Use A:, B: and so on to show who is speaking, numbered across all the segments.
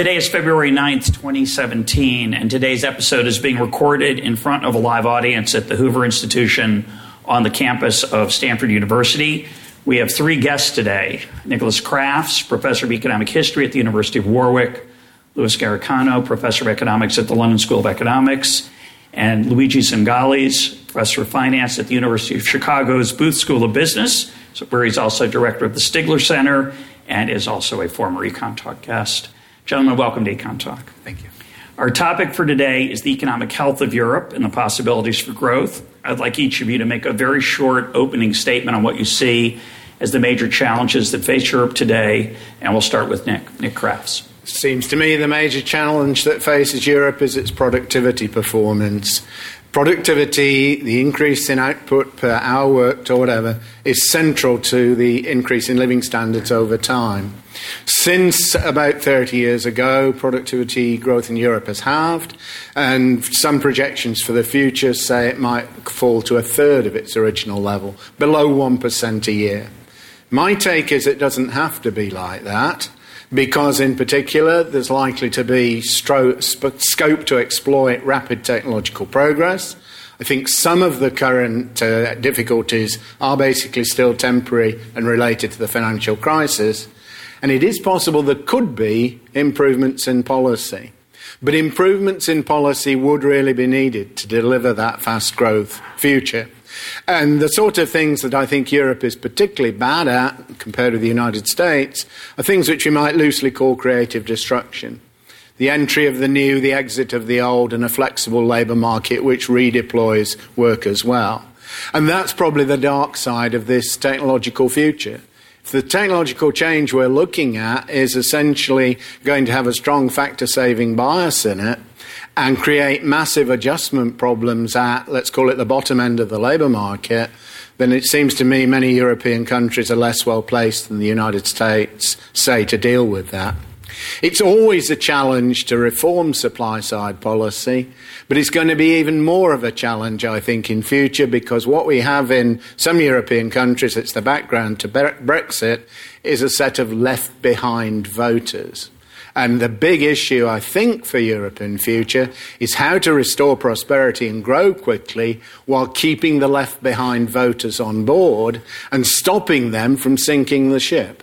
A: Today is February 9th, 2017, and today's episode is being recorded in front of a live audience at the Hoover Institution on the campus of Stanford University. We have three guests today Nicholas Crafts, professor of economic history at the University of Warwick, Luis Garicano, professor of economics at the London School of Economics, and Luigi Zingales, professor of finance at the University of Chicago's Booth School of Business, where he's also director of the Stigler Center and is also a former Econ Talk guest. Gentlemen, welcome to Econ Talk.
B: Thank you.
A: Our topic for today is the economic health of Europe and the possibilities for growth. I'd like each of you to make a very short opening statement on what you see as the major challenges that face Europe today, and we'll start with Nick. Nick Crafts.
B: Seems to me the major challenge that faces Europe is its productivity performance. Productivity, the increase in output per hour worked or whatever, is central to the increase in living standards over time. Since about 30 years ago, productivity growth in Europe has halved, and some projections for the future say it might fall to a third of its original level, below 1% a year. My take is it doesn't have to be like that because, in particular, there's likely to be stro- scope to exploit rapid technological progress. I think some of the current uh, difficulties are basically still temporary and related to the financial crisis. And it is possible there could be improvements in policy. But improvements in policy would really be needed to deliver that fast growth future. And the sort of things that I think Europe is particularly bad at, compared with the United States, are things which we might loosely call creative destruction. The entry of the new, the exit of the old, and a flexible labour market which redeploys workers well. And that's probably the dark side of this technological future. If the technological change we're looking at is essentially going to have a strong factor saving bias in it, and create massive adjustment problems at, let's call it, the bottom end of the labour market, then it seems to me many European countries are less well placed than the United States, say, to deal with that. It's always a challenge to reform supply side policy, but it's going to be even more of a challenge, I think, in future because what we have in some European countries, it's the background to Brexit, is a set of left behind voters. And the big issue, I think, for Europe in future is how to restore prosperity and grow quickly while keeping the left behind voters on board and stopping them from sinking the ship.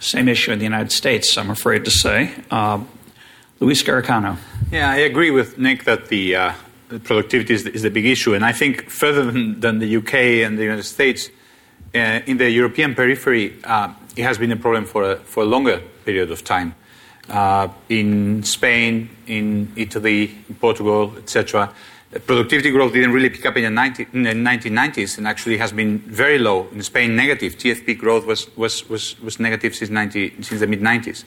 A: Same issue in the United States, I'm afraid to say. Uh, Luis Garicano.
C: Yeah, I agree with Nick that the, uh, productivity is the, is the, big issue. And I think further than, than the UK and the United States, uh, in the European periphery, uh, it has been a problem for a, for a longer period of time uh, in Spain, in Italy, in Portugal, etc. Productivity growth didn't really pick up in the, 90, in the 1990s and actually has been very low. In Spain, negative. TFP growth was, was, was, was negative since, 90, since the mid 90s.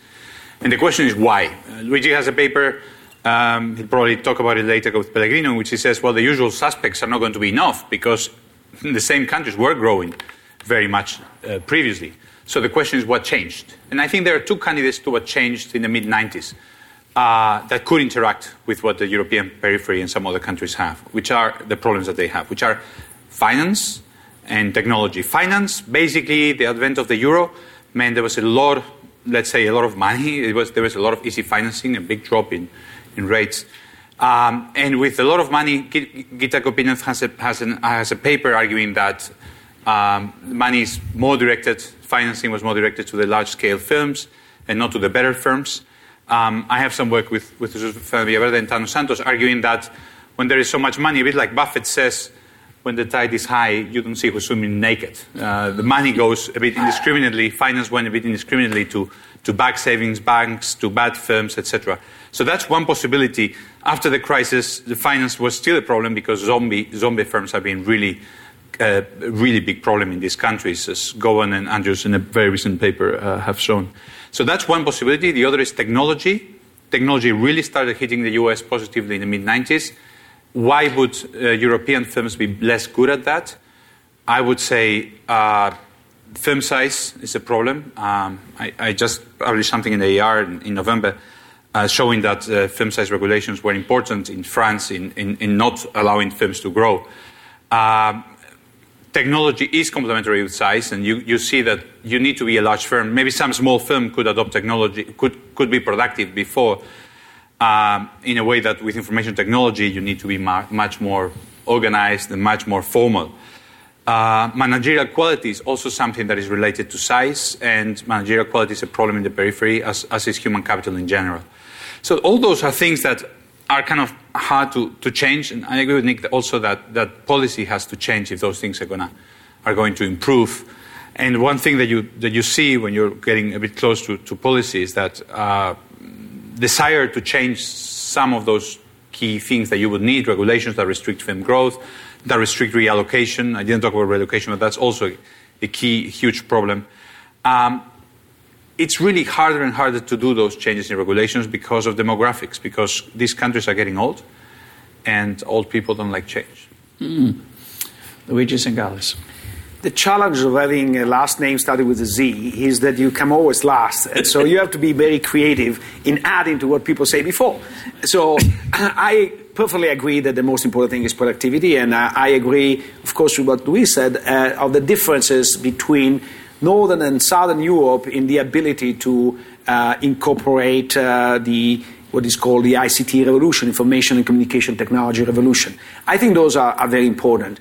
C: And the question is why? Uh, Luigi has a paper, um, he'll probably talk about it later with Pellegrino, in which he says, well, the usual suspects are not going to be enough because the same countries were growing very much uh, previously. So the question is what changed? And I think there are two candidates to what changed in the mid 90s uh, that could interact with what the European periphery and some other countries have, which are the problems that they have, which are finance and technology. Finance, basically, the advent of the euro meant there was a lot, let's say, a lot of money. It was, there was a lot of easy financing, a big drop in, in rates. Um, and with a lot of money, Gita Gopinath has a, has, an, has a paper arguing that um, money is more directed, financing was more directed to the large scale firms and not to the better firms. Um, I have some work with, with Villaverde and Tano Santos arguing that when there is so much money, a bit like Buffett says, when the tide is high, you don't see who's swimming naked. Uh, the money goes a bit indiscriminately, finance went a bit indiscriminately to, to back savings banks, to bad firms, etc. So that's one possibility. After the crisis, the finance was still a problem because zombie, zombie firms have been really a really big problem in these countries, as Gowan and Andrews in a very recent paper uh, have shown. So that's one possibility. The other is technology. technology really started hitting the US positively in the mid 90s. Why would uh, European firms be less good at that? I would say uh, firm size is a problem. Um, I, I, just published something in the AER in, in November uh, showing that uh, firm size regulations were important in France in, in, in not allowing firms to grow. Uh, technology is complementary with size, and you, you see that you need to be a large firm. Maybe some small firm could adopt technology, could, could be productive before, um, in a way that with information technology, you need to be ma- much more organized and much more formal. Uh, managerial quality is also something that is related to size, and managerial quality is a problem in the periphery, as, as is human capital in general. So all those are things that are kind of hard to, to change, and I agree with Nick also that, that policy has to change if those things are, gonna, are going to improve. And one thing that you, that you see when you're getting a bit close to, to policy is that uh, desire to change some of those key things that you would need, regulations that restrict firm growth, that restrict reallocation. I didn't talk about reallocation, but that's also a key, huge problem. Um, it's really harder and harder to do those changes in regulations because of demographics, because these countries are getting old, and old people don't like change.
A: Mm. Luigi Zingales.
D: The challenge of having a last name started with a Z is that you come always last. And so you have to be very creative in adding to what people say before. So I perfectly agree that the most important thing is productivity, and uh, I agree, of course, with what Luis said uh, of the differences between Northern and Southern Europe in the ability to uh, incorporate uh, the what is called the ICT revolution, information and communication technology revolution. I think those are, are very important.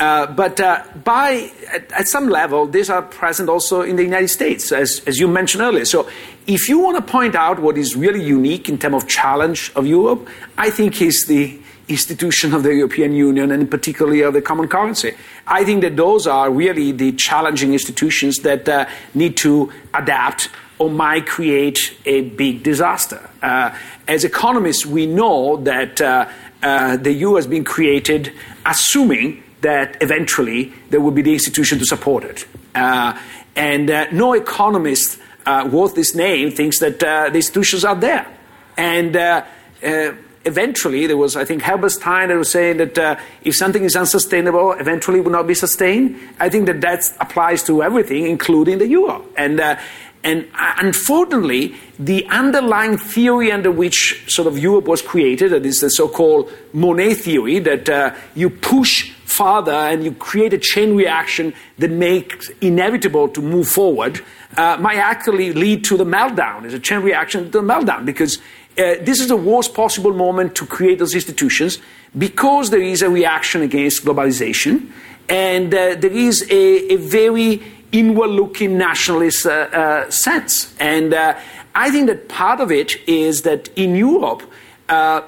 D: Uh, but uh, by at, at, some level, these are present also in the United States, as, as you mentioned earlier. So, if you want to point out what is really unique in terms of challenge of Europe, I think is the institution of the European Union and particularly of the common currency. I think that those are really the challenging institutions that uh, need to adapt or might create a big disaster. Uh, as economists, we know that uh, uh the EU has been created assuming that eventually there will be the institution to support it. Uh, and uh, no economist worth this name thinks that the institutions are there. And eventually, there was, I think, Herbert Stein that was saying that uh, if something is unsustainable, eventually it will not be sustained. I think that that applies to everything, including the euro. And, uh, and uh, unfortunately, the underlying theory under which sort of Europe was created, that is the so-called Monnet theory, that uh, you push farther and you create a chain reaction that makes inevitable to move forward, uh, might actually lead to the meltdown. It's a chain reaction to the meltdown because uh, this is the worst possible moment to create those institutions because there is a reaction against globalization and uh, there is a, a very inward looking nationalist uh, uh, sense. And uh, I think that part of it is that in Europe, uh,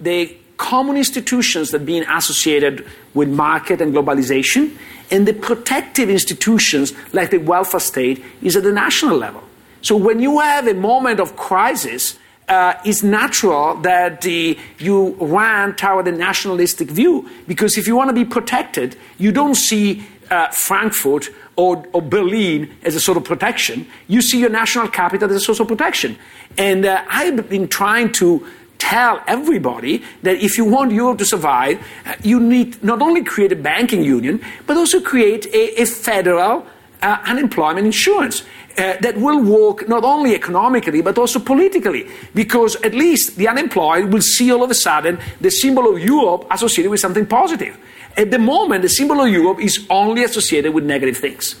D: the common institutions that are being associated with market and globalization and the protective institutions like the welfare state is at the national level. So when you have a moment of crisis, uh, it's natural that the, you run toward a nationalistic view because if you want to be protected, you don't see uh, Frankfurt or, or, Berlin as a sort of protection. You see your national capital as a source of protection. And uh, I've been trying to tell everybody that if you want Europe to survive, uh, you need not only create a banking union, but also create a, a federal uh, unemployment insurance uh, that will work not only economically but also politically, because at least the unemployed will see all of a sudden the symbol of Europe associated with something positive. At the moment, the symbol of Europe is only associated with negative things.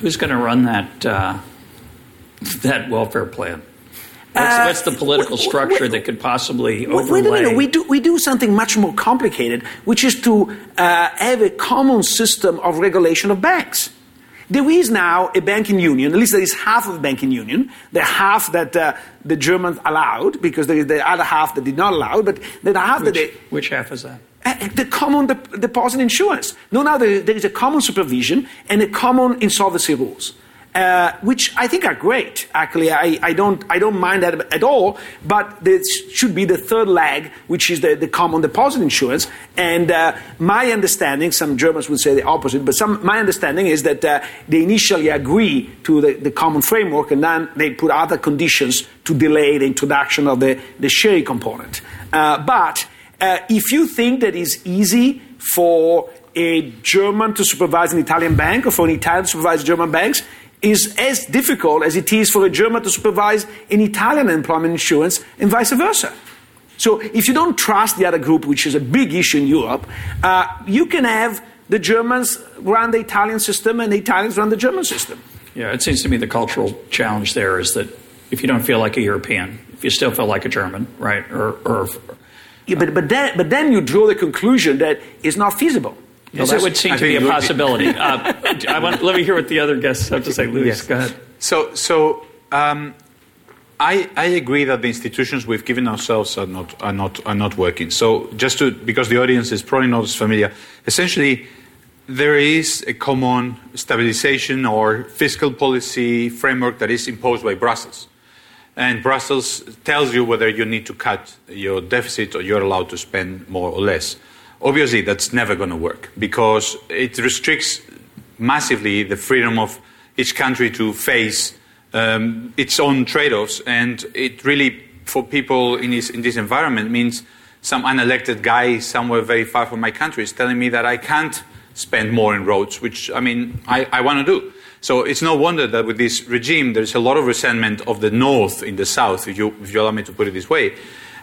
A: Who's going to run that uh, that welfare plan? What's, uh, what's, the political structure that could possibly overlay?
D: Wait a minute. We do, we do something much more complicated, which is to uh, have a common system of regulation of banks. There is now a banking union, at least there is half of a banking union, the half that uh, the Germans allowed, because there is the other half that did not allow, but the half
A: which,
D: that they.
A: Which half is that?
D: Uh, the common de- deposit insurance. No, now there, there is a common supervision and a common insolvency rules. Uh, which I think are great. Actually, I, I, don't, I don't mind that at all, but this should be the third leg, which is the, the common deposit insurance. And uh, my understanding, some Germans would say the opposite, but some, my understanding is that uh, they initially agree to the, the common framework and then they put other conditions to delay the introduction of the, the share component. Uh, but uh, if you think that it's easy for a German to supervise an Italian bank or for an Italian to supervise German banks, is as difficult as it is for a German to supervise an Italian employment insurance and vice versa. So if you don't trust the other group, which is a big issue in Europe, uh, you can have the Germans run the Italian system and the Italians run the German system.
A: Yeah, it seems to me the cultural challenge there is that if you don't feel like a European, if you still feel like a German, right, or, or
D: yeah, but, but, then, but then you draw the conclusion that it's not feasible.
A: Well, that would seem I to be a possibility. uh, I want, let me hear what the other guests have to say. Luis, yes. go ahead.
C: So, so um, I, I, agree that the institutions we've given ourselves are not, are, not, are not working. So, just to, because the audience is probably not as familiar, essentially, there is a common stabilization or fiscal policy framework that is imposed by Brussels. And Brussels tells you whether you need to cut your deficit or you're allowed to spend more or less. Obviously, that's never going to work because it restricts massively the freedom of each country to face um, its own trade offs. And it really, for people in this, in this environment, means some unelected guy somewhere very far from my country is telling me that I can't spend more in roads, which, I mean, I, I want to do. So it's no wonder that with this regime, there's a lot of resentment of the North in the South, if you, if you allow me to put it this way.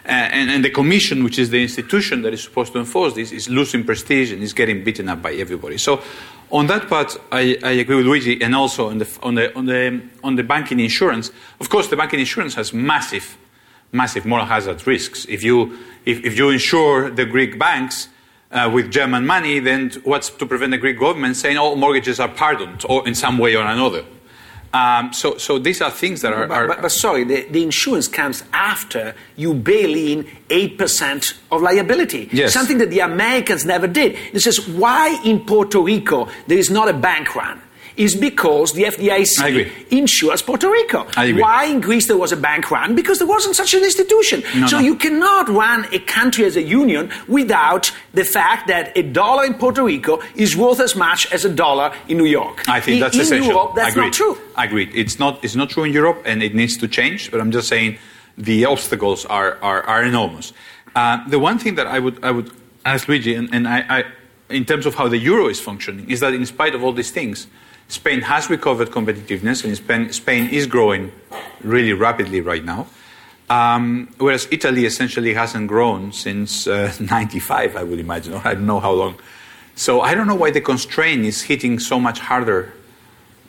C: Uh, and, and, the Commission, which is the institution that is supposed to enforce this, is losing prestige and is getting beaten up by everybody. So, on that part, I, I agree with Luigi, and also on the, on, the, on, the, on the banking insurance. Of course, the banking insurance has massive, massive moral hazard risks. If you, if, if you insure the Greek banks, uh, with German money, then what's to prevent the Greek government saying all mortgages are pardoned or in some way or another? Um, so, so these are things that are.
D: But, but, but sorry, the, the, insurance comes after you bail in 8% of liability.
C: Yes.
D: Something that the Americans never did. This is why in Puerto Rico there is not a bank run is because the FDIC insures Puerto Rico. Why in Greece there was a bank run? Because there wasn't such an institution. No, so no. you cannot run a country as a union without the fact that a dollar in Puerto Rico is worth as much as a dollar in New York.
C: I think
D: in,
C: that's
D: in
C: essential.
D: Europe, that's
C: Agreed.
D: not true.
C: Agreed. It's not, it's not true in Europe, and it needs to change, but I'm just saying the obstacles are, are, are enormous. Uh, the one thing that I would, I would ask Luigi, and, and I, I, in terms of how the euro is functioning, is that in spite of all these things, Spain has recovered competitiveness, and Spain, Spain is growing really rapidly right now. Um, whereas Italy essentially hasn't grown since uh, 95, I would imagine, I don't know how long. So I don't know why the constraint is hitting so much harder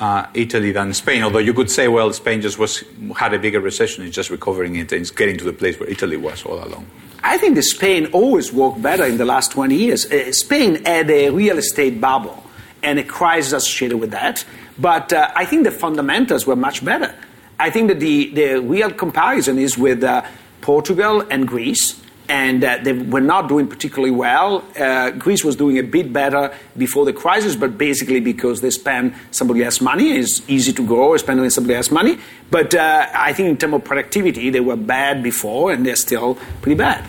C: uh, Italy than Spain. Although you could say, well, Spain just was had a bigger recession, it's just recovering it, and it's getting to the place where Italy was all along.
D: I think that Spain always worked better in the last 20 years. Uh, Spain had a real estate bubble and a crisis associated with that. But uh, I think the fundamentals were much better. I think that the, the real comparison is with uh, Portugal and Greece, and uh, they were not doing particularly well. Uh, Greece was doing a bit better before the crisis, but basically because they spend somebody else's money. It's easy to grow spending somebody else's money. But uh, I think in terms of productivity, they were bad before, and they're still pretty bad.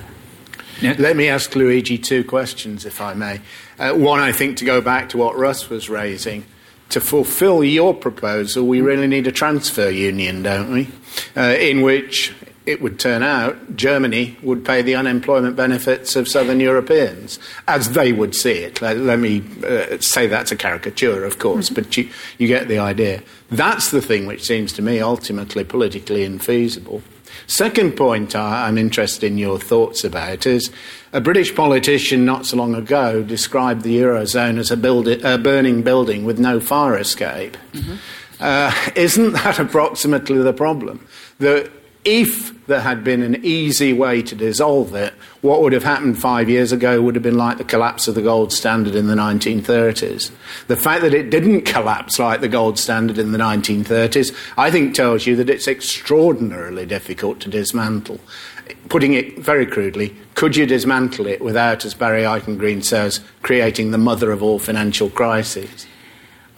B: Yeah. Let me ask Luigi two questions, if I may. Uh, one, I think, to go back to what Russ was raising. To fulfill your proposal, we really need a transfer union, don't we? Uh, in which it would turn out Germany would pay the unemployment benefits of southern Europeans, as they would see it. Let, let me uh, say that's a caricature, of course, mm-hmm. but you, you get the idea. That's the thing which seems to me ultimately politically infeasible. Second point I'm interested in your thoughts about is a British politician not so long ago described the Eurozone as a, build- a burning building with no fire escape. Mm-hmm. Uh, isn't that approximately the problem? The if there had been an easy way to dissolve it, what would have happened five years ago would have been like the collapse of the gold standard in the 1930s. The fact that it didn't collapse like the gold standard in the 1930s, I think tells you that it's extraordinarily difficult to dismantle. Putting it very crudely, could you dismantle it without, as Barry Eichengreen says, creating the mother of all financial crises?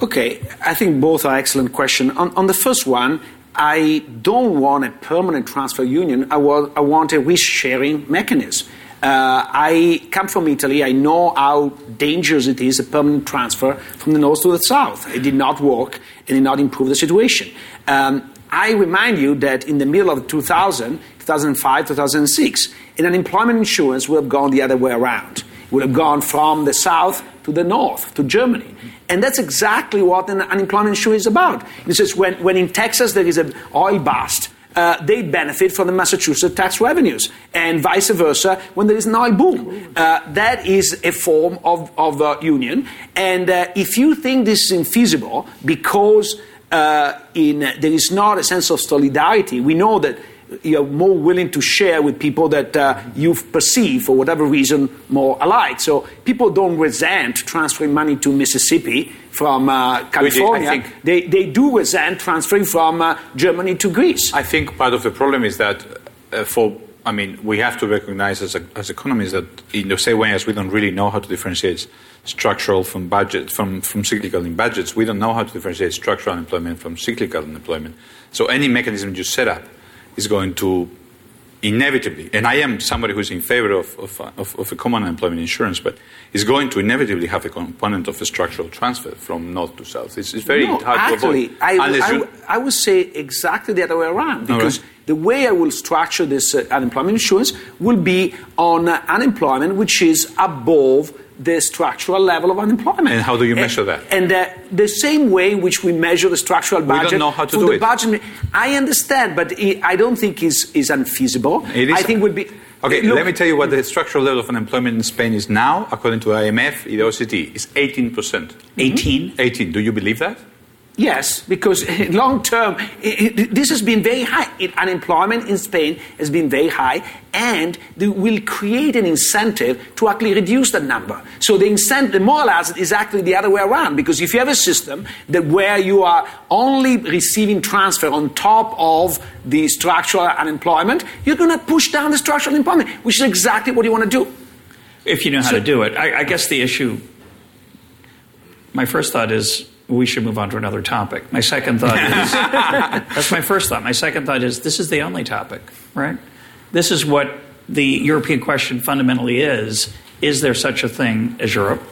D: Okay, I think both are excellent questions. On, on, the first one, I don't want a permanent transfer union. I, wa- I want a risk sharing mechanism. Uh, I come from Italy. I know how dangerous it is a permanent transfer from the north to the south. It did not work and did not improve the situation. Um, I remind you that in the middle of 2000, 2005, 2006, an unemployment insurance would have gone the other way around. It would have gone from the south to the north, to Germany. And that's exactly what an unemployment insurance is about. This says when, when in Texas there is an oil bust, uh, they benefit from the Massachusetts tax revenues, and vice versa when there is an oil boom. Uh, that is a form of, of uh, union. And uh, if you think this is infeasible because uh, in, there is not a sense of solidarity, we know that you're more willing to share with people that uh, you perceive, for whatever reason, more alike. So people don't resent transferring money to Mississippi from uh, California. Think, they, they do resent transferring from uh, Germany to Greece.
C: I think part of the problem is that uh, for I mean, we have to recognize as, a, as economists that in the same way as we don't really know how to differentiate structural from budget from, from cyclical in budgets, we don't know how to differentiate structural unemployment from cyclical unemployment. So any mechanism you set up is going to inevitably, and I am somebody who's in favor of, of, of, of, a common unemployment insurance, but is going to inevitably have a component of a structural transfer from north to south. It's, it's very
D: no,
C: hard
D: actually,
C: to
D: avoid. I, I, I, would say exactly the other way around because right. the way I will structure this uh, unemployment insurance will be on uh, unemployment which is above the structural level of unemployment.
C: And how do you measure that?
D: And uh, the same way in which we measure the structural budget.
C: We don't know how to do it.
D: Budget, I understand, but it, I don't think is is unfeasible.
C: It is.
D: I think would be.
C: Okay, look, let me tell you what the structural level of unemployment in Spain is now, according to IMF, the OECD, is 18%.
A: 18?
C: 18. Do you believe that?
D: Yes, because long term, this has been very high. unemployment in Spain has been very high, and they will create an incentive to actually reduce that number. So the incentive, the moral hazard is actually the other way around, because if you have a system that where you are only receiving transfer on top of the structural unemployment, you're going to push down the structural unemployment, which is exactly what you want to do.
A: If you know how so, to do it. I, I guess the issue, my first thought is we should move on to another topic. My second thought is that's my first thought. My second thought is this is the only topic, right? This is what the European question fundamentally is. Is there such a thing as Europe?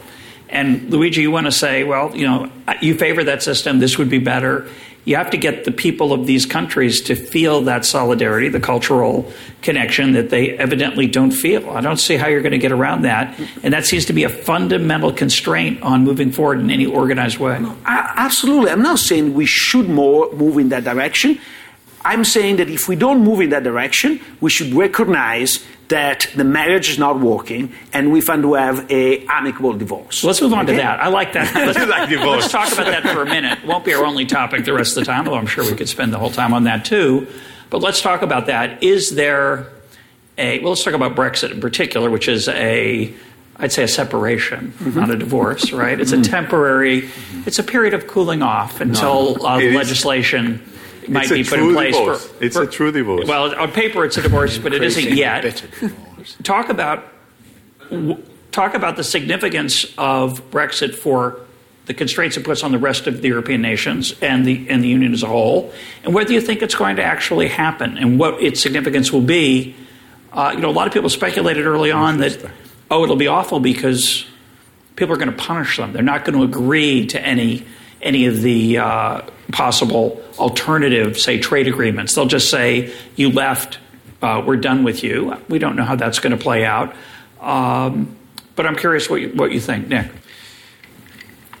A: And Luigi, you want to say, well, you know, you favor that system, this would be better you have to get the people of these countries to feel that solidarity, the cultural connection that they evidently don't feel. I don't see how you're going to get around that. And that seems to be a fundamental constraint on moving forward in any organized way. No,
D: absolutely. I'm not saying we should more move in that direction. I'm saying that if we don't move in that direction, we should recognize that the marriage is not working and we find to have a amicable divorce.
A: let's move on okay? to that. I like that. Let's, like let's talk about that for a minute. It won't be our only topic the rest of the time, although I'm sure we could spend the whole time on that too. But let's talk about that. Is there a well? Let's talk about Brexit in particular, which is a I'd say a separation, mm-hmm. not a divorce, right? It's mm-hmm. a temporary. It's a period of cooling off until no, uh, legislation might be put in place
C: divorce. for, It's a true divorce.
A: Well, on paper it's a divorce, but it isn't yet. talk about talk about the significance of Brexit for the constraints it puts on the rest of the European nations and the and the Union as a whole, and whether you think it's going to actually happen and what its significance will be. Uh, you know, a lot of people speculated early on that oh, it'll be awful because people are going to punish them. They're not going to agree to any any of the uh, possible alternative, say, trade agreements. They'll just say, you left, uh, we're done with you. We don't know how that's going to play out. Um, but I'm curious what you, what you think, Nick.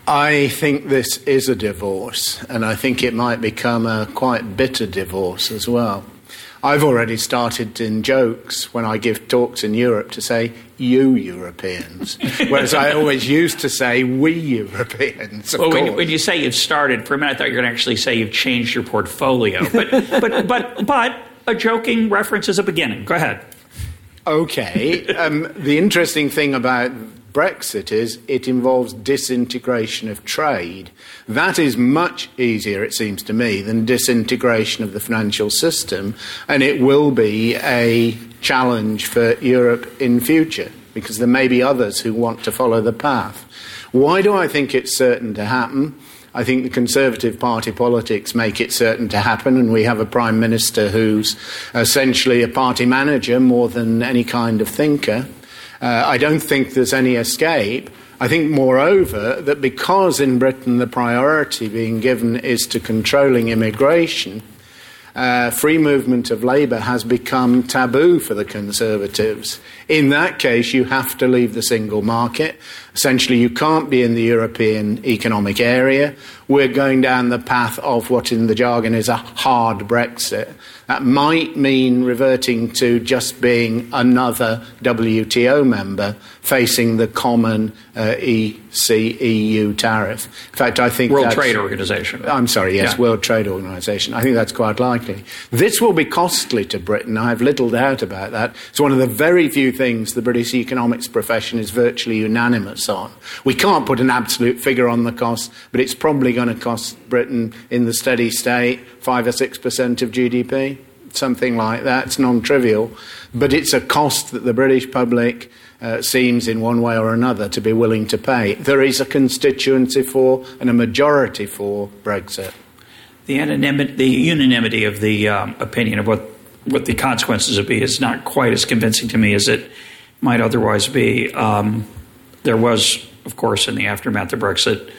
B: I think this is a divorce, and I think it might become a quite bitter divorce as well. I've already started in jokes when I give talks in Europe to say, you Europeans, whereas I always used to say, we Europeans.
A: well, when, when, you say you've started, for a minute I thought you were going to actually say you've changed your portfolio. But, but, but, but a joking reference is a beginning. Go ahead.
B: Okay. Um, the interesting thing about Brexit is it involves disintegration of trade. That is much easier, it seems to me, than disintegration of the financial system, and it will be a challenge for Europe in future because there may be others who want to follow the path. Why do I think it's certain to happen? I think the Conservative Party politics make it certain to happen, and we have a Prime Minister who's essentially a party manager more than any kind of thinker. Uh, I don't think there's any escape. I think, moreover, that because in Britain the priority being given is to controlling immigration, uh, free movement of labour has become taboo for the Conservatives. In that case, you have to leave the single market. Essentially, you can't be in the European Economic Area. We're going down the path of what in the jargon is a hard Brexit. That might mean reverting to just being another WTO member facing the common uh, EC EU tariff. In fact, I think
A: World Trade Organization.
B: I'm sorry, yes,
A: Yeah.
B: World Trade Organization. I think that's quite likely. This will be costly to Britain. I have little doubt about that. It's one of the very few things the British economics profession is virtually unanimous on. We can't put an absolute figure on the cost, but it's probably going to cost Britain in the steady state five or six percent of GDP, something like that. It's non-trivial, but it's a cost that the British public. Uh, seems in one way or another to be willing to pay. There is a constituency for and a majority for Brexit.
A: The unanimity, the unanimity of the um, opinion of what, what the consequences would be is not quite as convincing to me as it might otherwise be. Um, there was, of course, in the aftermath of Brexit,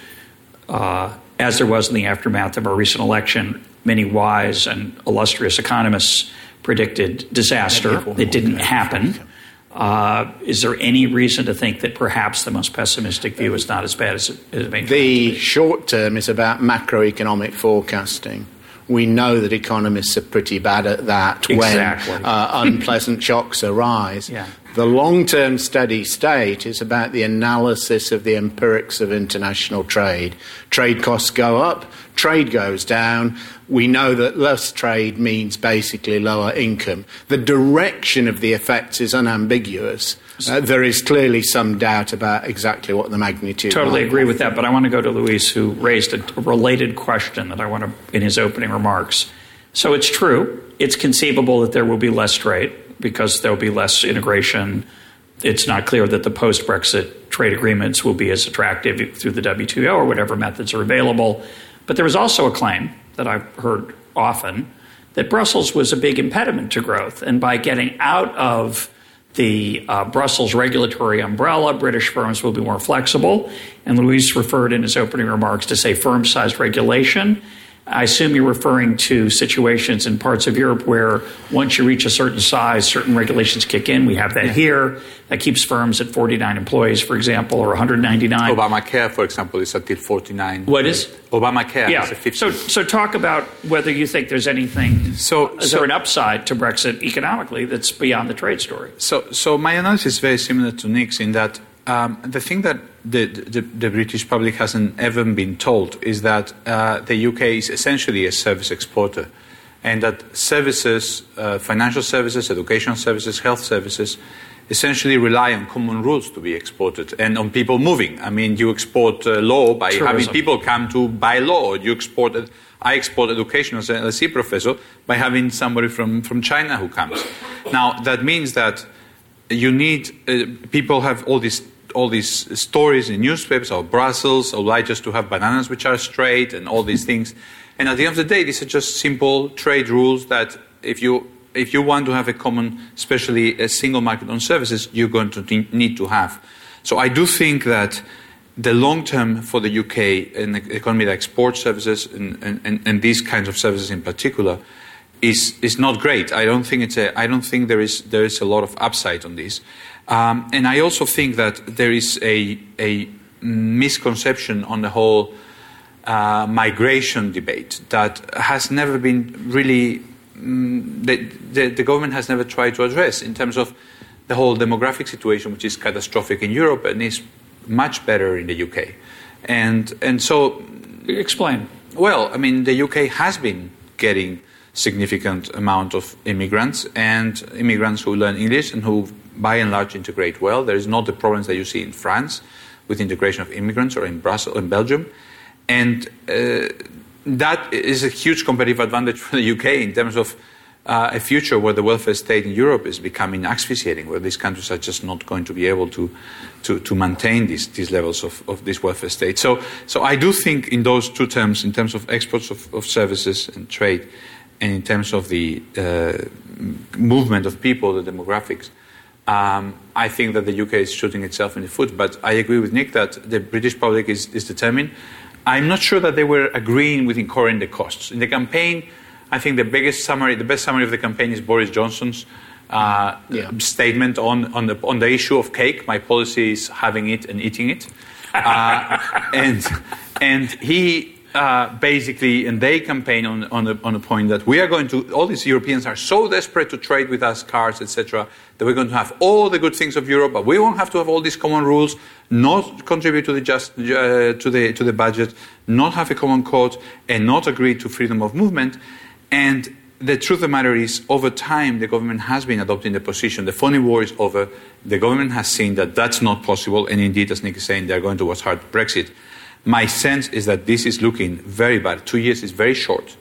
A: uh, as there was in the aftermath of our recent election, many wise and illustrious economists predicted disaster. It didn't happen. Uh, is there any reason to think that perhaps the most pessimistic view is not as bad as it, as it may turn out
B: The short term is about macroeconomic forecasting. We know that economists are pretty bad at that
A: Exactly.
B: when uh, unpleasant shocks arise.
A: Yeah.
B: The long term steady state is about the analysis of the empirics of international trade. Trade costs go up, trade goes down. We know that less trade means basically lower income. The direction of the effects is unambiguous. Uh, there is clearly some doubt about exactly what the magnitude
A: Totally agree
B: be.
A: with that, but I want to go to Luis, who raised a, a related question that I want to, in his opening remarks. So it's true, it's conceivable that there will be less trade because there will be less integration. It's not clear that the post Brexit trade agreements will be as attractive through the WTO or whatever methods are available. But there was also a claim that I've heard often that Brussels was a big impediment to growth. And by getting out of the uh, Brussels regulatory umbrella, British firms will be more flexible. And Luis referred in his opening remarks to say firm sized regulation. I assume you're referring to situations in parts of Europe where once you reach a certain size, certain regulations kick in. We have that here. That keeps firms at 49 employees, for example, or 199.
C: Obamacare, for example, is until 49.
A: What is?
C: Obamacare
A: Yeah.
C: is a 50.
A: So, so talk about whether you think there's anything.
C: So-
A: is
C: so-
A: there an upside to Brexit economically that's beyond the trade story?
C: So, so my analysis is very similar to Nick's in that um, the thing that the, the, the British public hasn't ever been told is that uh, the UK is essentially a service exporter, and that services, uh, financial services, educational services, health services, essentially rely on common rules to be exported and on people moving. I mean, you export uh, law by having people come to buy law. You export, I export education as an LSE professor by having somebody from, from China who comes. Now that means that you need uh, people have all these all these stories in newspapers of Brussels oblige us to have bananas which are straight and all these things. And at the end of the day, these are just simple trade rules that if you if you want to have a common, especially a single market on services, you're going to need to have. So I do think that the long term for the UK an economy that exports services and, and, and these kinds of services in particular is is not great. I don't think it's a. I don't think there is there is a lot of upside on this, um, and I also think that there is a a misconception on the whole uh, migration debate that has never been really mm, the, the the government has never tried to address in terms of the whole demographic situation, which is catastrophic in Europe and is much better in the UK, and and so
A: Explain.
C: well, I mean, the UK has been getting significant amount of immigrants and immigrants who learn English and who, by and large, integrate well. There is not the problems that you see in France with integration of immigrants or in Brussels, in Belgium, and uh, that is a huge competitive advantage for the UK in terms of uh, a future where the welfare state in Europe is becoming asphyxiating, where these countries are just not going to be able to, to, to maintain these, these levels of, of this welfare state. So, so I do think in those two terms, in terms of exports of, of services and trade, and in terms of the uh, movement of people, the demographics, um, I think that the UK is shooting itself in the foot. But I agree with Nick that the British public is, is determined. I'm not sure that they were agreeing with incurring the costs. In the campaign, I think the biggest summary, the best summary of the campaign is Boris Johnson's uh, yeah. statement on, on, the, on the issue of cake. My policy is having it and eating it. Uh, and, and he uh, basically, and they campaign on, on, the, on point that we are going to, all these Europeans are so desperate to trade with us, cars, etc., that we're going to have all the good things of Europe, but we won't have to have all these common rules, not contribute to the, just, uh, to the, to the budget, not have a common code, and not agree to freedom of movement. And the truth of the matter is, over time, the government has been adopting the position. The funny war is over. The government has seen that that's not possible, and indeed, as Nick is saying, they're going towards hard Brexit. My sense is that this is looking very bad. Two years is very short.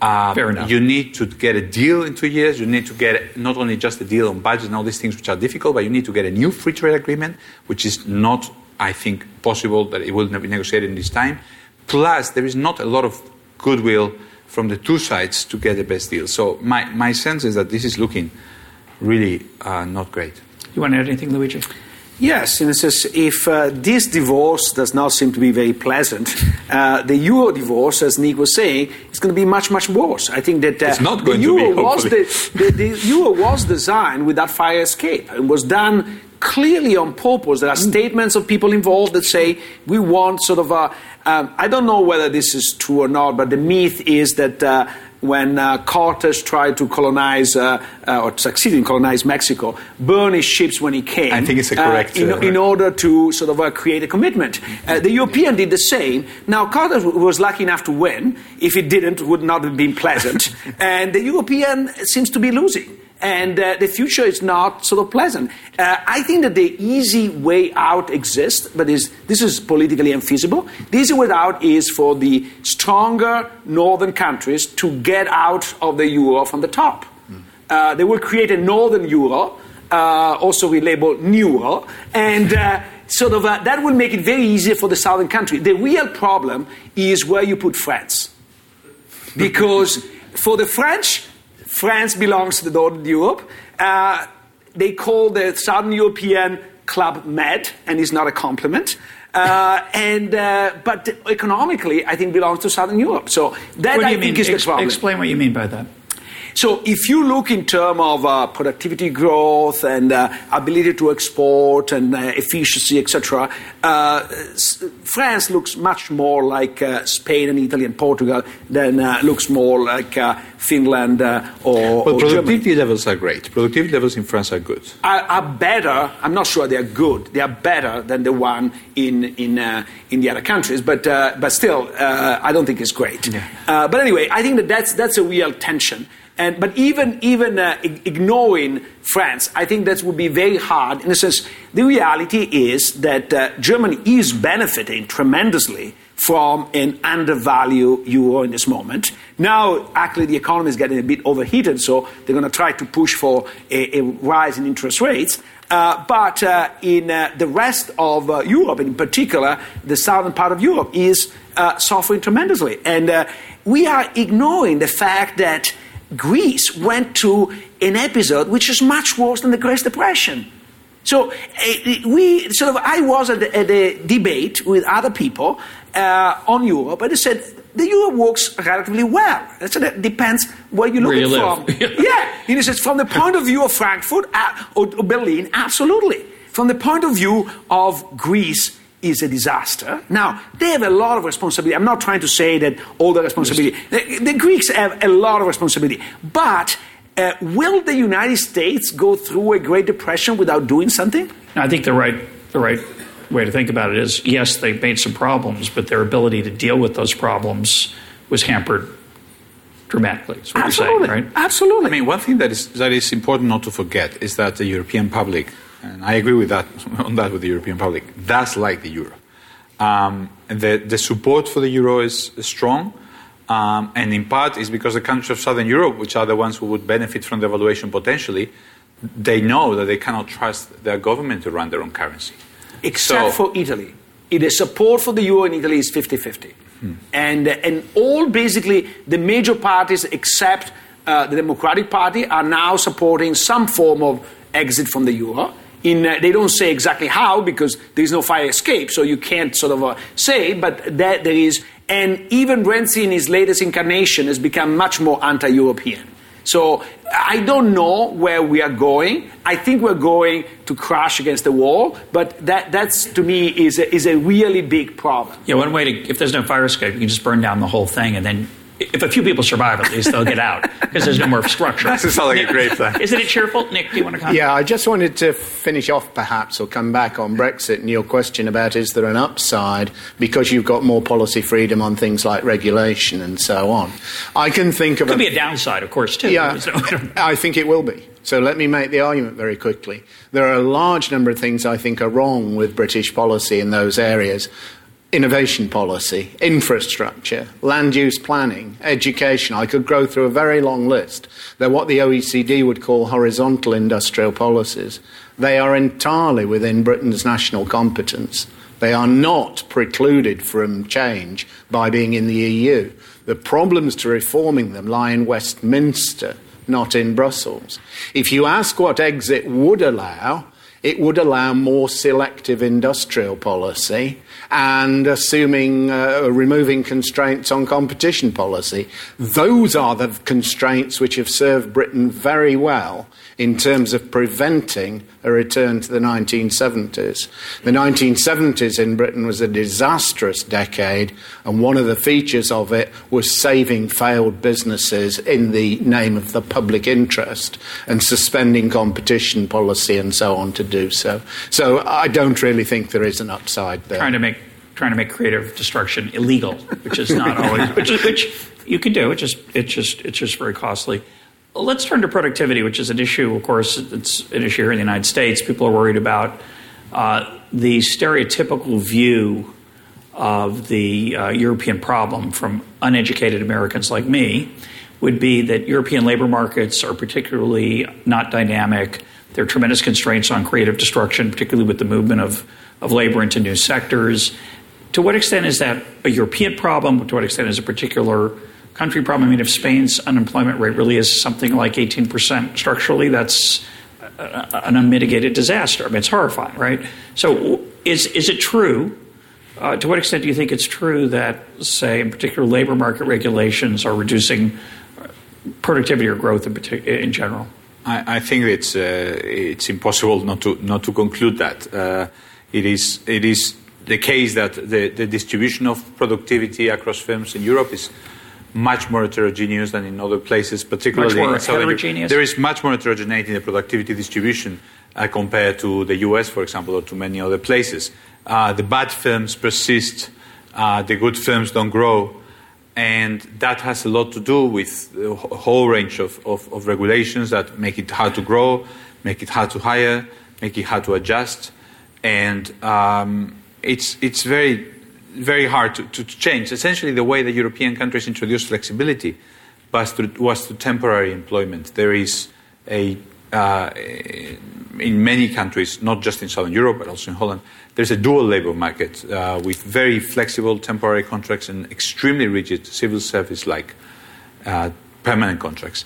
A: Uh, Fair enough.
C: You need to get a deal in two years. You need to get not only just a deal on budget and all these things which are difficult, but you need to get a new free trade agreement, which is not, I think, possible that it will be negotiated in this time. Plus, there is not a lot of goodwill from the two sides to get the best deal. So my, my sense is that this is looking really uh, not great.
A: You want to add anything, Luigi?
D: Yes, in a sense, if uh, this divorce does not seem to be very pleasant, uh, the euro divorce, as Nick was saying, is going to be much, much worse. I think that
C: uh, it's not going
D: the euro
C: to be,
D: was the, the, the, euro was designed with that fire escape. It was done clearly on purpose. There are mm. statements of people involved that say we want sort of a. Um, I don't know whether this is true or not, but the myth is that uh, when uh, Cortes tried to colonize uh, uh, or succeed in colonize Mexico, burn his ships when he came.
C: I think it's a correct.
D: In, in, order to sort of create a commitment. the European did the same. Now, Cortes was lucky enough to win. If he didn't, it would not have been pleasant. and the European seems to be losing and uh, the future is not sort of pleasant. Uh, I think that the easy way out exists, but is, this is politically unfeasible. The easy way out is for the stronger northern countries to get out of the euro from the top. Mm. Uh, they will create a northern euro, uh, also we label euro, and uh, sort of uh, that will make it very easy for the southern country. The real problem is where you put France. Because for the French, France belongs to the Northern Europe. Uh, they call the Southern European Club Med, and it's not a compliment. Uh, and uh, but economically, I think belongs to Southern Europe. So that I
A: mean?
D: think is
A: Ex-
D: the problem.
A: Explain what you mean by that.
D: So if you look in terms of uh, productivity growth and uh, ability to export and uh, efficiency, etc., uh, France looks much more like uh, Spain and Italy and Portugal than uh, looks more like Finland or, or
C: productivity levels are great. Productivity levels in France are good.
D: Are, are, better. I'm not sure they are good. They are better than the one in in in the other countries, but but still, I don't think it's great. Yeah. but anyway, I think that that's that's a real tension. And, but even, even uh, ignoring France, I think that would be very hard. In a sense, the reality is that uh, Germany is benefiting tremendously from an undervalued euro in this moment. Now, actually, the economy is getting a bit overheated, so they're going to try to push for a, a rise in interest rates. Uh, but uh, in uh, the rest of uh, Europe, in particular, the southern part of Europe is uh, suffering tremendously. And uh, we are ignoring the fact that Greece went to an episode which is much worse than the Great Depression. So uh, we sort of, I was at the, at the debate with other people uh, on Europe, and they said the euro works relatively well. So that depends where you look
A: where you
D: from. yeah, and he says from the point of view of Frankfurt uh, or Berlin, absolutely. From the point of view of Greece, is a disaster. Now, they have a lot of responsibility. I'm not trying to say that all the responsibility. The, the Greeks have a lot of responsibility. But uh, will the United States go through a Great Depression without doing something?
A: I think the right, the right way to think about it is yes, they made some problems, but their ability to deal with those problems was hampered dramatically.
D: Absolutely.
A: Saying, right?
D: Absolutely.
C: I mean, one thing that is, that is important not to forget is that the European public and I agree with that on that with the European public. That's like the euro. Um, the, the support for the euro is strong. Um, and in part, it's because the countries of Southern Europe, which are the ones who would benefit from the devaluation potentially, they know that they cannot trust their government to run their own currency.
D: Except
C: So-
D: for Italy. It is support for the euro in Italy is 50 50.
C: Hmm.
D: And, and all basically the major parties, except uh, the Democratic Party, are now supporting some form of exit from the euro. In, uh, they don't say exactly how because there is no fire escape, so you can't sort of uh, say, but that there is. And even Renzi, in his latest incarnation, has become much more anti European. So I don't know where we are going. I think we're going to crash against the wall, but that that's to me is a, is a really big problem.
A: Yeah, one way to, if there's no fire escape, you can just burn down the whole thing, and then if a few people survive, at least they'll get out because there's no more structure.
C: That sounds like a great plan.
A: Isn't it cheerful? Nick, do you want to comment?
B: Yeah, I just wanted to finish off perhaps or come back on Brexit and your question about is there an upside because you've got more policy freedom on things like regulation and so on. I can think of
A: Could
B: a
A: be a downside, of course, too.
B: Yeah,
A: So-
B: I think it will be. So let me make the argument very quickly. There are a large number of things I think are wrong with British policy in those areas. Innovation policy, infrastructure, land use planning, education. I could go through a very long list. They're what the OECD would call horizontal industrial policies. They are entirely within Britain's national competence. They are not precluded from change by being in the EU. The problems to reforming them lie in Westminster, not in Brussels. If you ask what exit would allow, it would allow more selective industrial policy and assuming uh, removing constraints on competition policy. Those are the constraints which have served Britain very well in terms of preventing a return to the 1970s. The 1970s in Britain was a disastrous decade, and one of the features of it was saving failed businesses in the name of the public interest and suspending competition policy and so on to do so. So I don't really think there is an upside there.
A: trying to make trying to make creative destruction illegal, which is not always which, which you can do. It just it's just it's just very costly. Let's turn to productivity, which is an issue. Of course, it's an issue here in the United States. People are worried about uh, the stereotypical view of the uh, European problem from uneducated Americans like me would be that European labor markets are particularly not dynamic. There are tremendous constraints on creative destruction, particularly with the movement of, of labor into new sectors. To what extent is that a European problem? To what extent is a particular country problem? I mean, if Spain's unemployment rate really is something like 18% structurally, that's an unmitigated disaster. I mean, it's horrifying, right? So, is, is it true uh, to what extent do you think it's true that, say, in particular, labor market regulations are reducing productivity or growth in, in general?
C: I, I think it's uh, it's impossible not to not to conclude that. Uh, it is it is the case that the, the distribution of productivity across firms in Europe is much more heterogeneous than in other places, particularly in Southern Europe. There is much more heterogeneity in the productivity distribution uh, compared to the US, for example, or to many other places. Uh, the bad firms persist, uh, the good firms don't grow, and that has a lot to do with a whole range of, of, of regulations that make it hard to grow, make it hard to hire, make it hard to adjust, and um, it's, it's very, very hard to, to change. Essentially, the way the European countries introduced flexibility was to, was temporary employment. There is a, uh, in many countries, not just in Southern Europe, but also in Holland, there's a dual labor market uh, with very flexible temporary contracts and extremely rigid civil service like uh, permanent contracts.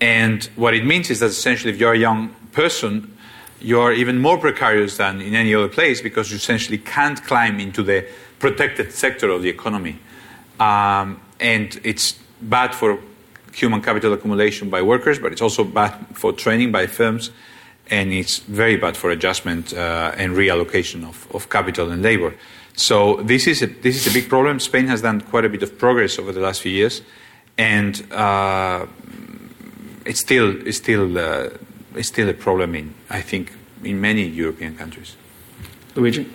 C: And what it means is that essentially, if you're a young person, you're even more precarious than in any other place because you essentially can't climb into the protected sector of the economy. Um, and it's bad for human capital accumulation by workers, but it's also bad for training by firms, and it's very bad for adjustment uh, and reallocation of, of capital and labor. So this is, a, this is a big problem. Spain has done quite a bit of progress over the last few years, and uh, it's still, it's still, uh, it's still a problem in, I think, in many European countries.
A: Luigi?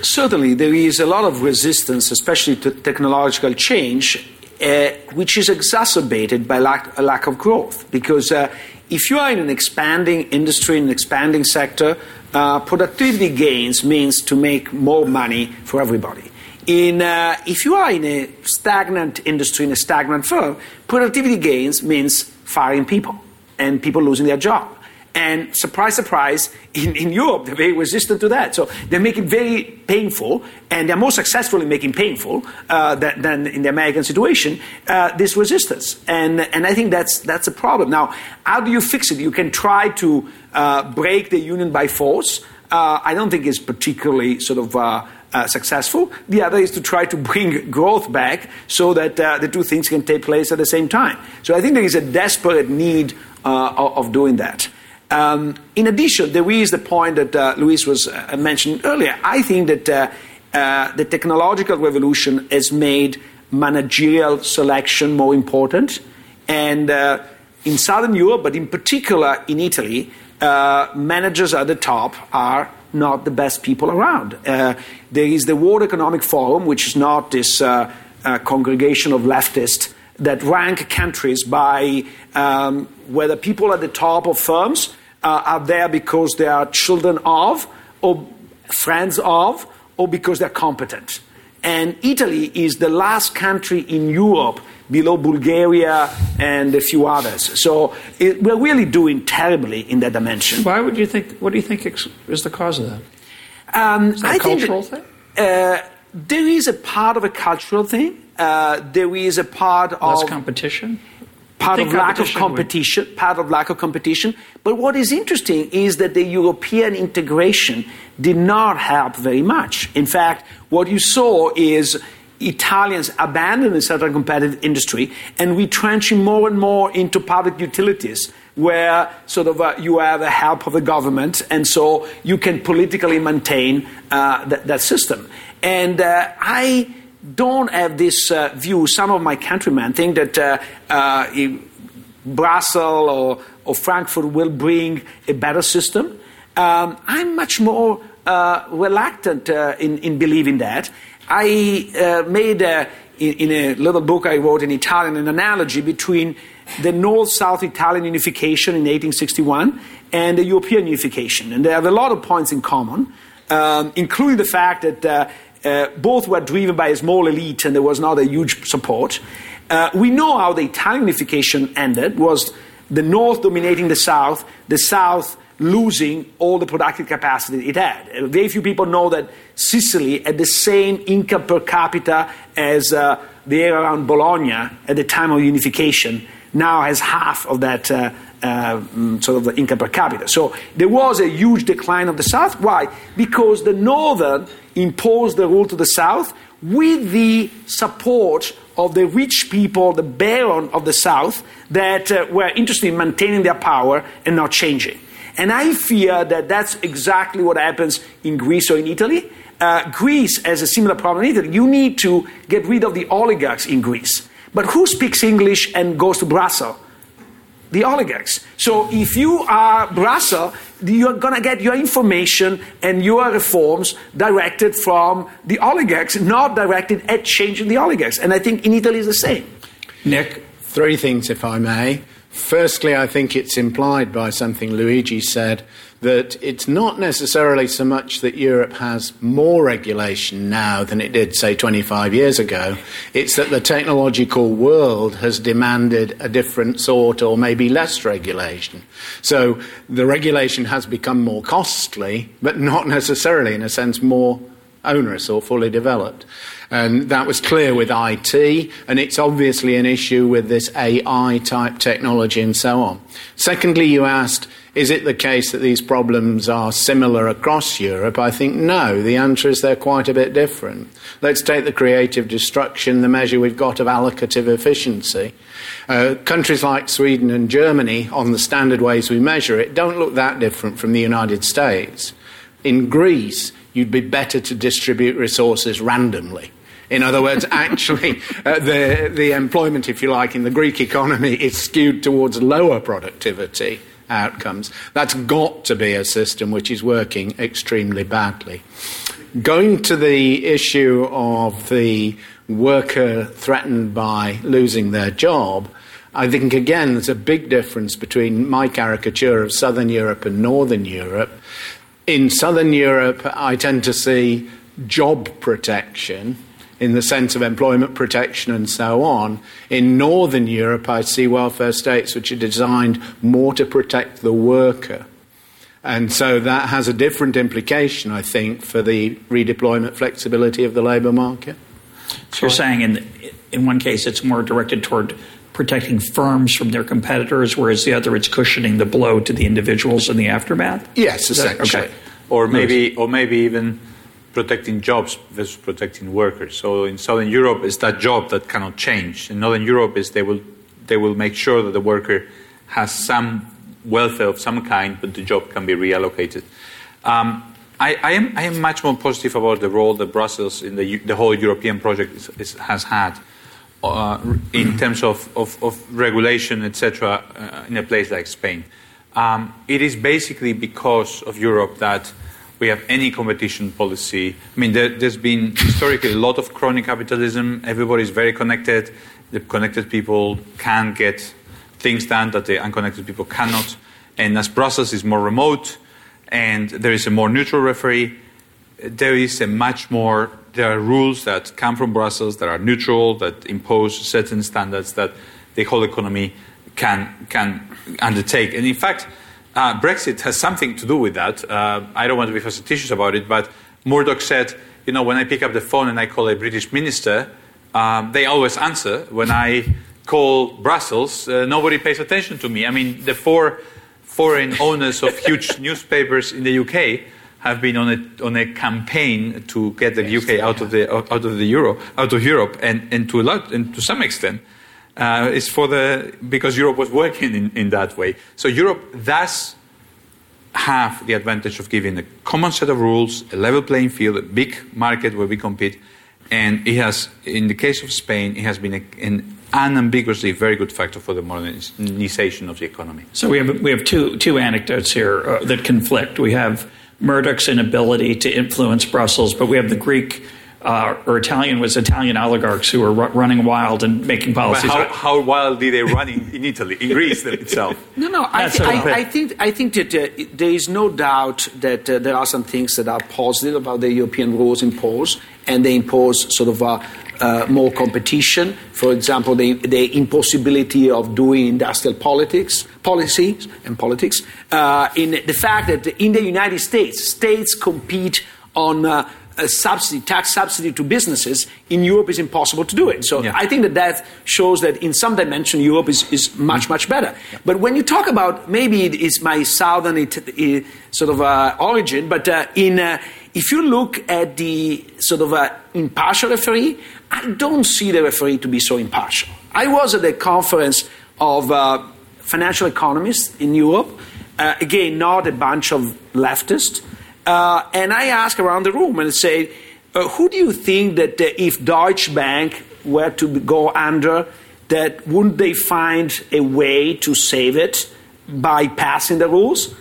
D: Certainly, there is a lot of resistance, especially to technological change, uh, which is exacerbated by lack, a lack of growth. Because uh, if you are in an expanding industry, in an expanding sector, uh, productivity gains means to make more money for everybody. In, uh, if you are in a stagnant industry, in a stagnant firm, productivity gains means firing people and people losing their job. And surprise, surprise, in, in Europe, they're very resistant to that. So they make it very painful, and they're more successful in making painful uh, than, than, in the American situation, uh, this resistance. And, and I think that's, that's a problem. Now, how do you fix it? You can try to uh, break the union by force. Uh, I don't think it's particularly sort of uh, uh, successful. The other is to try to bring growth back so that uh, the two things can take place at the same time. So I think there is a desperate need uh, of doing that. Um, in addition, there is the point that uh, Luis was uh, mentioned earlier. I think that uh, uh, the technological revolution has made managerial selection more important. And uh, in Southern Europe, but in particular in Italy, uh, managers at the top are not the best people around. there is the World Economic Forum, which is not this congregation of leftists that rank countries by um, whether people at the top of firms uh, are there because they are children of, or friends of, or because they're competent. And Italy is the last country in Europe below Bulgaria and a few others. So it, we're really doing terribly in that dimension.
A: Why would you think? What do you think is the cause of that?
D: Um,
A: is that a cultural that,
D: thing? Uh, there is a part of a cultural thing. Uh, there is a part
A: Less
D: of
A: competition
D: part of lack of competition, would... part of lack of competition. But what is interesting is that the European integration did not help very much. In fact, what you saw is Italians abandoning certain competitive industry and retrenching more and more into public utilities where sort of uh, you have the help of the government and so you can politically maintain uh, th- that system. And uh, I don't have this uh, view. Some of my countrymen think that uh, uh, Brussels or, or, Frankfurt will bring a better system. Um, I'm much more uh, reluctant uh, in, in, believing that. I uh, made in, in, a little book I wrote in Italian an analogy between the North South Italian unification in 1861 and the European unification. And they have a lot of points in common, um, including the fact that uh, both were driven by a small elite and there was not a huge support. Uh, we know how the Italian unification ended was the north dominating the south, the south losing all the productive capacity it had. Uh, very few people know that Sicily had the same income per capita as uh, the area around Bologna at the time of unification, now has half of that uh, uh, mm, sort of the income per capita. So there was a huge decline of the South. Why? Because the Northern imposed the rule to the South with the support of the rich people, the baron of the South, that uh, were interested in maintaining their power and not changing. And I fear that that's exactly what happens in Greece or in Italy. Uh, Greece has a similar problem in Italy. You need to get rid of the oligarchs in Greece. But who speaks English and goes to Brussels? The oligarchs. So if you are Brussels, you're going to get your information and your reforms directed from the oligarchs, not directed at changing the oligarchs. And I think in Italy is the same.
B: Nick, three things, if I may. Firstly, I think it's implied by something Luigi said that it's not necessarily so much that Europe has more regulation now than it did, say, 25 years ago. It's that the technological world has demanded a different sort or maybe less regulation. So the regulation has become more costly, but not necessarily, in a sense, more onerous or fully developed. And that was clear with IT, and it's obviously an issue with this AI type technology and so on. Secondly, you asked, is it the case that these problems are similar across Europe? I think no. The answer is they're quite a bit different. Let's take the creative destruction, the measure we've got of allocative efficiency. Uh, countries like Sweden and Germany, on the standard ways we measure it, don't look that different from the United States. In Greece, you'd be better to distribute resources randomly. In other words, actually, uh, the, the employment, if you like, in the Greek economy is skewed towards lower productivity outcomes. That's got to be a system which is working extremely badly. Going to the issue of the worker threatened by losing their job, I think again there's a big difference between my caricature of Southern Europe and Northern Europe. In Southern Europe, I tend to see job protection in the sense of employment protection and so on. In Northern Europe, I see welfare states which are designed more to protect the worker. And so that has a different implication, I think, for the redeployment flexibility of the labour market.
A: So you're saying in, in one case it's more directed toward protecting firms from their competitors, whereas the other it's cushioning the blow to the individuals in the aftermath?
B: Yes, essentially.
A: Okay.
C: Or maybe, or maybe even protecting jobs versus protecting workers. So in Southern Europe, it's that job that cannot change. In Northern Europe, is they will they will make sure that the worker has some welfare of some kind, but the job can be reallocated. Um, I, I, am, I am much more positive about the role that Brussels in the, the whole European project is, is, has had uh, in terms of, of, of regulation, etc., uh, in a place like Spain. Um, it is basically because of Europe that we have any competition policy. I mean, there, has been historically a lot of crony capitalism. Everybody is very connected. The connected people can get things done that the unconnected people cannot. And as Brussels is more remote and there is a more neutral referee, there is a much more there are rules that come from Brussels that are neutral, that impose certain standards that the whole economy can, can undertake. And in fact, uh, Brexit has something to do with that. Uh, I don't want to be facetious about it, but Murdoch said, you know, when I pick up the phone and I call a British minister, um, they always answer. When I call Brussels, uh, nobody pays attention to me. I mean, the four foreign owners of huge newspapers in the UK have been on a, on a campaign to get the UK out of the out of the euro out of Europe, and, and to a lot and to some extent, uh, it's for the because Europe was working in, in that way. So Europe does have the advantage of giving a common set of rules, a level playing field, a big market where we compete, and it has, in the case of Spain, it has been a, an unambiguously very good factor for the modernization of the economy.
A: So we have we have two two anecdotes here uh, that conflict. We have Murdoch's inability to influence Brussels, but we have the Greek uh, or Italian was Italian oligarchs who were running wild and making policies.
C: How, how, wild did they run in, in Italy, in Greece itself?
D: No, no. I, th- I, I, think I think that uh, there is no doubt that uh, there are some things that are positive about the European rules imposed, and they impose sort of uh, more competition. For example, the, the, impossibility of doing industrial politics, policies and politics. Uh, in the fact that in the United States, states compete on uh, a subsidy, tax subsidy to businesses, in Europe is impossible to do it. So yeah. I think that that shows that in some dimension Europe is, is much, much better. Yeah. But when you talk about, maybe it is my southern it, sort of uh, origin, but uh, in, uh, if you look at the sort of uh, impartial referee, I don't see the referee to be so impartial. I was at a conference of uh, financial economists in Europe, uh, again, not a bunch of leftists uh, and I ask around the room and say, uh, who do you think that uh, if Deutsche Bank were to go under, that wouldn't they find a way to save it by passing the rules?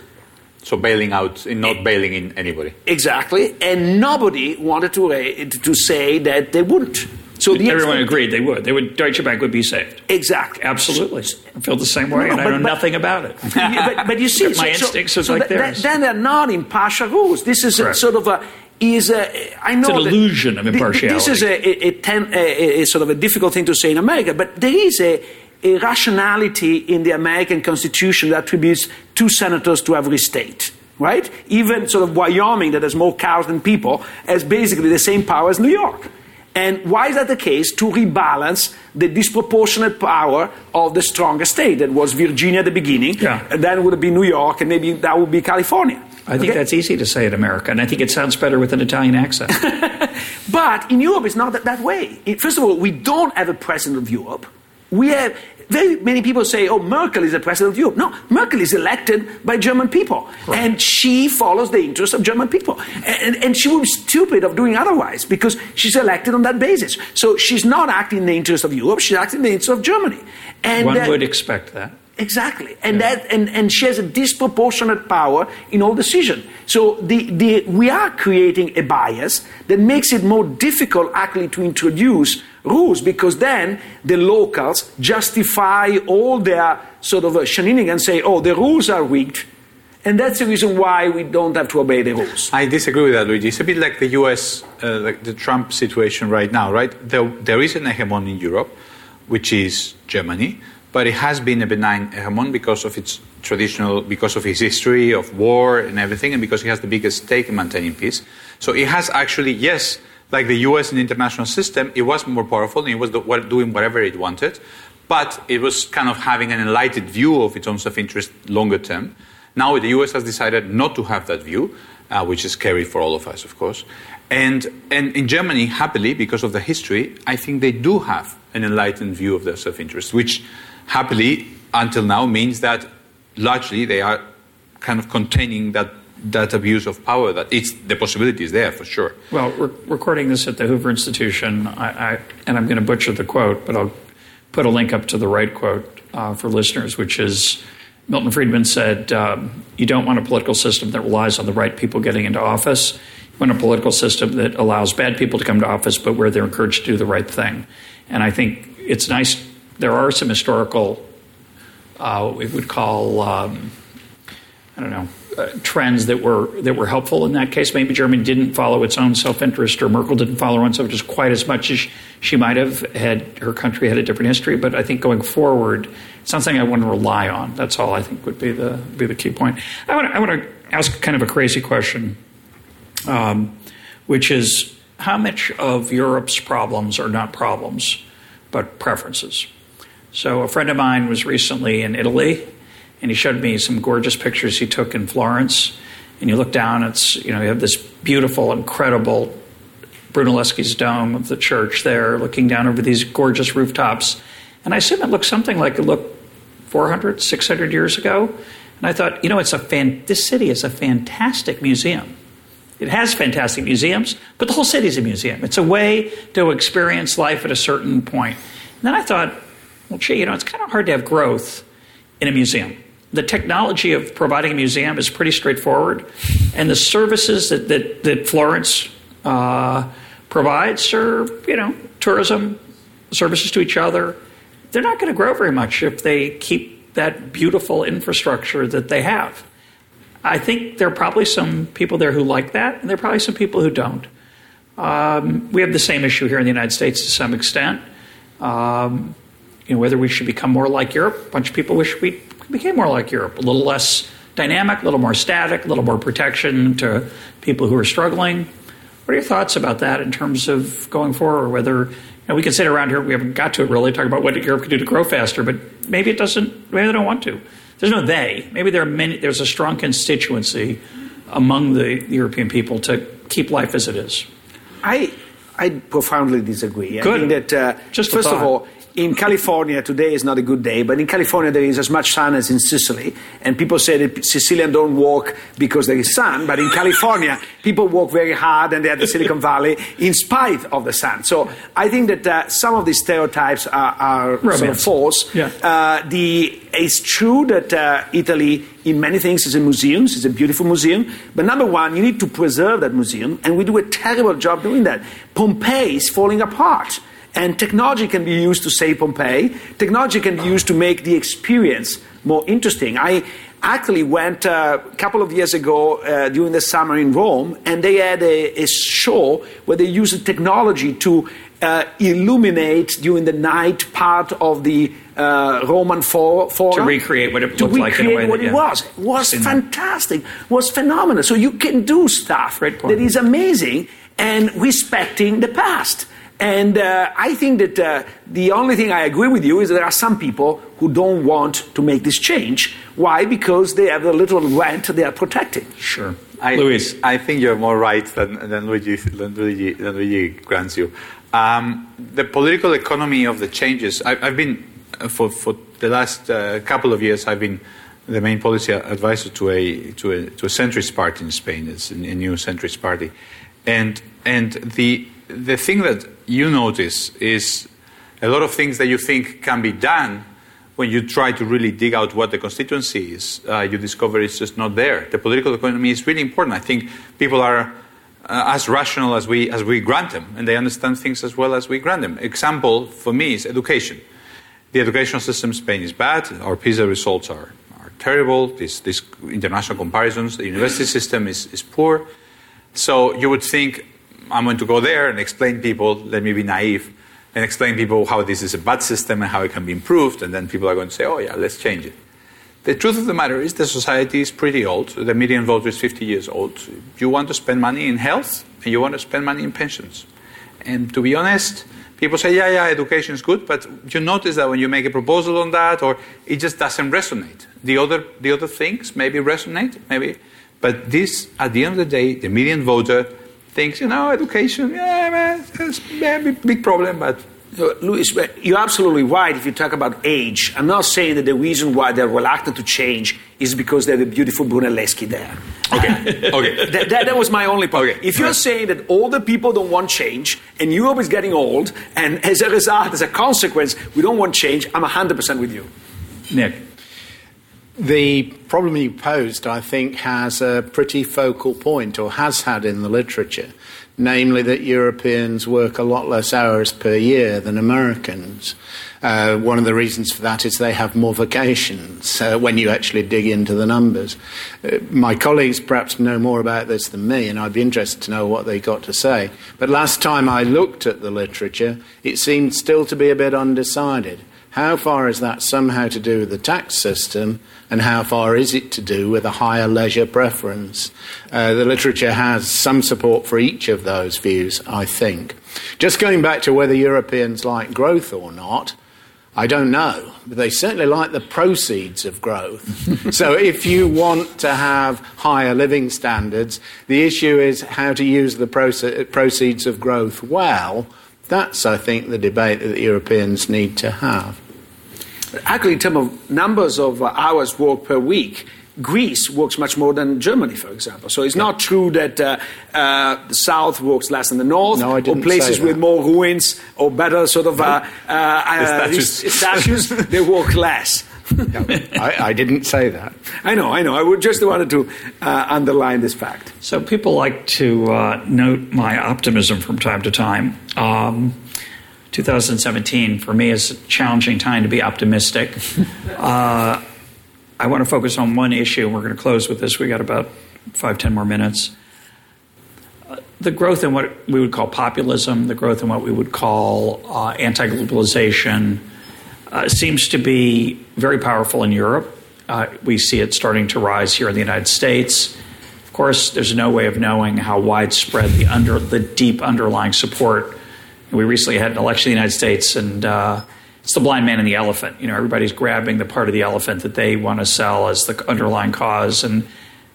C: So bailing out, not bailing in anybody.
A: Exactly, and nobody wanted to to say that they wouldn't.
C: So everyone agreed they would. They would. Deutsche Bank would be saved.
A: Exactly.
C: Absolutely. I feel the same way, no, and I know but, nothing about it.
A: but, but, you see,
C: my so, instincts so,
A: so
C: like theirs.
A: then they're not impartial rules. This is a, sort of a is a, I know
C: it's an illusion of impartiality.
A: This is a, a, ten, a, sort of a difficult thing to say in America, but there is a, a rationality in the American Constitution that attributes two senators to every state right? Even sort of Wyoming, that has more cows than people, has basically the same power as New York. And why is that the case? To rebalance the disproportionate power of the strongest state that was Virginia at the beginning, yeah. and then would be New York, and maybe that would be California.
C: I think okay? that's easy to say in America, and I think it sounds better with an Italian accent.
A: but in Europe, it's not that, that way. It, first of all, we don't have a president of Europe. We have very many people say, oh, Merkel is the president of Europe. No, Merkel is elected by German people. Right. And she follows the interests of German people. And, and, she would be stupid of doing otherwise because she's elected on that basis. So she's not acting in the interest of Europe, she's acting in the interest of Germany.
C: And, One uh, would expect that.
A: Exactly. And yeah. that and, and she has a disproportionate power in all decision. So the, the, we are creating a bias that makes it more difficult actually to introduce rules because then the locals justify all their sort of uh, shenanigans and say, oh, the rules are rigged
D: And that's the reason why we don't have to obey the rules.
C: I disagree with that, Luigi. It's a bit like the US, uh, like the Trump situation right now, right? There, there is an hegemon in Europe, which is Germany, but it has been a benign hegemon because of its traditional, because of its history of war and everything, and because it has the biggest stake in maintaining peace. So it has actually, yes, like the US the international system, it was more powerful and it was doing whatever it wanted, but it was kind of having an enlightened view of its own self interest longer term. Now the US has decided not to have that view, uh, which is scary for all of us, of course. And, and in Germany, happily, because of the history, I think they do have an enlightened view of their self interest, which happily, until now, means that largely they are kind of containing that that abuse of power that it's the possibility is there for sure.
A: Well we're recording this at the hoover institution I, I, and i'm going to butcher the quote but i'll put a link up to the right quote uh, for listeners which is milton friedman said um, you don't want a political system that relies on the right people getting into office. You want a political system that allows bad people to come to office but where they're encouraged to do the right thing. And i think it's nice there are some historical uh, we would call um, i don't know uh, trends that were that were helpful in that case. Maybe Germany didn't follow its own self interest, or Merkel didn't follow her own self interest quite as much as she might have had. Her country had a different history, but I think going forward, it's not something I want to rely on. That's all I think would be the be the key point. I want to, I want to ask kind of a crazy question, um, which is how much of Europe's problems are not problems, but preferences. So a friend of mine was recently in Italy and he showed me some gorgeous pictures he took in Florence. And you look down, it's you know you have this beautiful, incredible Brunelleschi's dome of the church there, looking down over these gorgeous rooftops. And I assume it looked something like it looked 400, 600 years ago. And I thought, you know, it's a fan- this city is a fantastic museum. It has fantastic museums, but the whole city is a museum. It's a way to experience life at a certain point. And then I thought, well, gee, you know, it's kind of hard to have growth in a museum the technology of providing a museum is pretty straightforward, and the services that that, that Florence uh, provides are you know tourism services to each other. They're not going to grow very much if they keep that beautiful infrastructure that they have. I think there are probably some people there who like that, and there are probably some people who don't. Um, we have the same issue here in the United States to some extent. Um, you know, whether we should become more like Europe, a bunch of people wish we became more like Europe, a little less dynamic, a little more static, a little more protection to people who are struggling. What are your thoughts about that in terms of going forward? Whether you know, we can sit around here, we haven't got to it really, talk about what Europe could do to grow faster, but maybe it doesn't, maybe they don't want to. There's no they. Maybe there are many, there's a strong constituency among the European people to keep life as it is.
D: I, I profoundly disagree.
A: Good.
D: I think that, uh,
A: Just
D: first
A: of
D: all, in California today is not a good day, but in California there is as much sun as in Sicily, and people say that Sicilians don't walk because there is sun, but in California people walk very hard and they are the Silicon Valley in spite of the sun. So I think that uh, some of these stereotypes are, are sort of false.
A: Yeah.
D: Uh, the, it's true that uh, Italy, in many things, is a museum. It's a beautiful museum. But number one, you need to preserve that museum, and we do a terrible job doing that. Pompeii is falling apart. And technology can be used to save Pompeii. Technology can be used to make the experience more interesting. I actually went uh, a couple of years ago uh, during the summer in Rome, and they had a, a show where they used technology to uh, illuminate during the night part of the uh, Roman for, forum.
A: To recreate what it looked like in a way
D: what
A: that,
D: it was. It was
A: Seen that.
D: fantastic. was phenomenal. So you can do stuff that is amazing and respecting the past. And uh, I think that uh, the only thing I agree with you is that there are some people who don't want to make this change. Why? Because they have a little rent they are protecting.
A: Sure.
C: I,
A: Luis.
C: I think you're more right than, than, Luigi, than, Luigi, than Luigi grants you. Um, the political economy of the changes, I, I've been, uh, for, for the last uh, couple of years, I've been the main policy advisor to a, to a, to a centrist party in Spain. It's a, a new centrist party. And, and the, the thing that you notice is a lot of things that you think can be done when you try to really dig out what the constituency is, uh, you discover it's just not there. The political economy is really important. I think people are uh, as rational as we, as we grant them, and they understand things as well as we grant them. Example for me is education. The educational system in Spain is bad. Our PISA results are, are terrible. These, this international comparisons, the university system is, is poor. So you would think, I'm going to go there and explain people, let me be naive, and explain people how this is a bad system and how it can be improved, and then people are going to say, oh yeah, let's change it. The truth of the matter is the society is pretty old. The median voter is 50 years old. You want to spend money in health, and you want to spend money in pensions. And to be honest, people say, yeah, yeah, education is good, but you notice that when you make a proposal on that, or it just doesn't resonate. The other, the other things maybe resonate, maybe, but this, at the end of the day, the median voter thinks, you know, education, yeah, man, it's a big problem, but
D: Luis, you're absolutely right if you talk about age. I'm not saying that the reason why they're reluctant to change is because they have a beautiful Brunelleschi there.
C: Okay, okay.
D: that, that, that, was my only point.
C: Okay.
D: If you're saying that older people don't want change and Europe is getting old, and as a result, as a consequence, we don't want change, I'm 100% with you.
A: Nick.
B: The problem you posed, I think, has a pretty focal point, or has had in the literature namely that Europeans work a lot less hours per year than Americans. Uh, one of the reasons for that is they have more vacations uh, when you actually dig into the numbers. Uh, my colleagues perhaps know more about this than me, and I'd be interested to know what they got to say. But last time I looked at the literature, it seemed still to be a bit undecided. How far is that somehow to do with the tax system, and how far is it to do with a higher leisure preference? Uh, the literature has some support for each of those views, I think. Just going back to whether Europeans like growth or not, I don't know, but they certainly like the proceeds of growth. so if you want to have higher living standards, the issue is how to use the proceeds of growth well that's, I think, the debate that the Europeans need to have.
D: Actually, in terms of numbers of uh, hours worked per week, Greece works much more than Germany, for example. So it's yeah. not true that uh, uh, the south works less than the north,
B: no, or
D: places with more ruins or better sort of uh, uh, uh
C: statues.
D: statues they work less.
B: I, I, didn't say that.
D: I know, I know. I would just wanted to uh, underline this fact.
A: So people like to uh, note my optimism from time to time. Um, 2017 for me is a challenging time to be optimistic. uh, I want to focus on one issue, and we're going to close with this. We got about five, ten more minutes. Uh, the growth in what we would call populism, the growth in what we would call uh, anti globalization, uh, seems to be very powerful in Europe. Uh, we see it starting to rise here in the United States. Of course, there's no way of knowing how widespread the under the deep underlying support. We recently had an election in the United States, and uh, it's the blind man and the elephant. You know, everybody's grabbing the part of the elephant that they want to sell as the underlying cause, and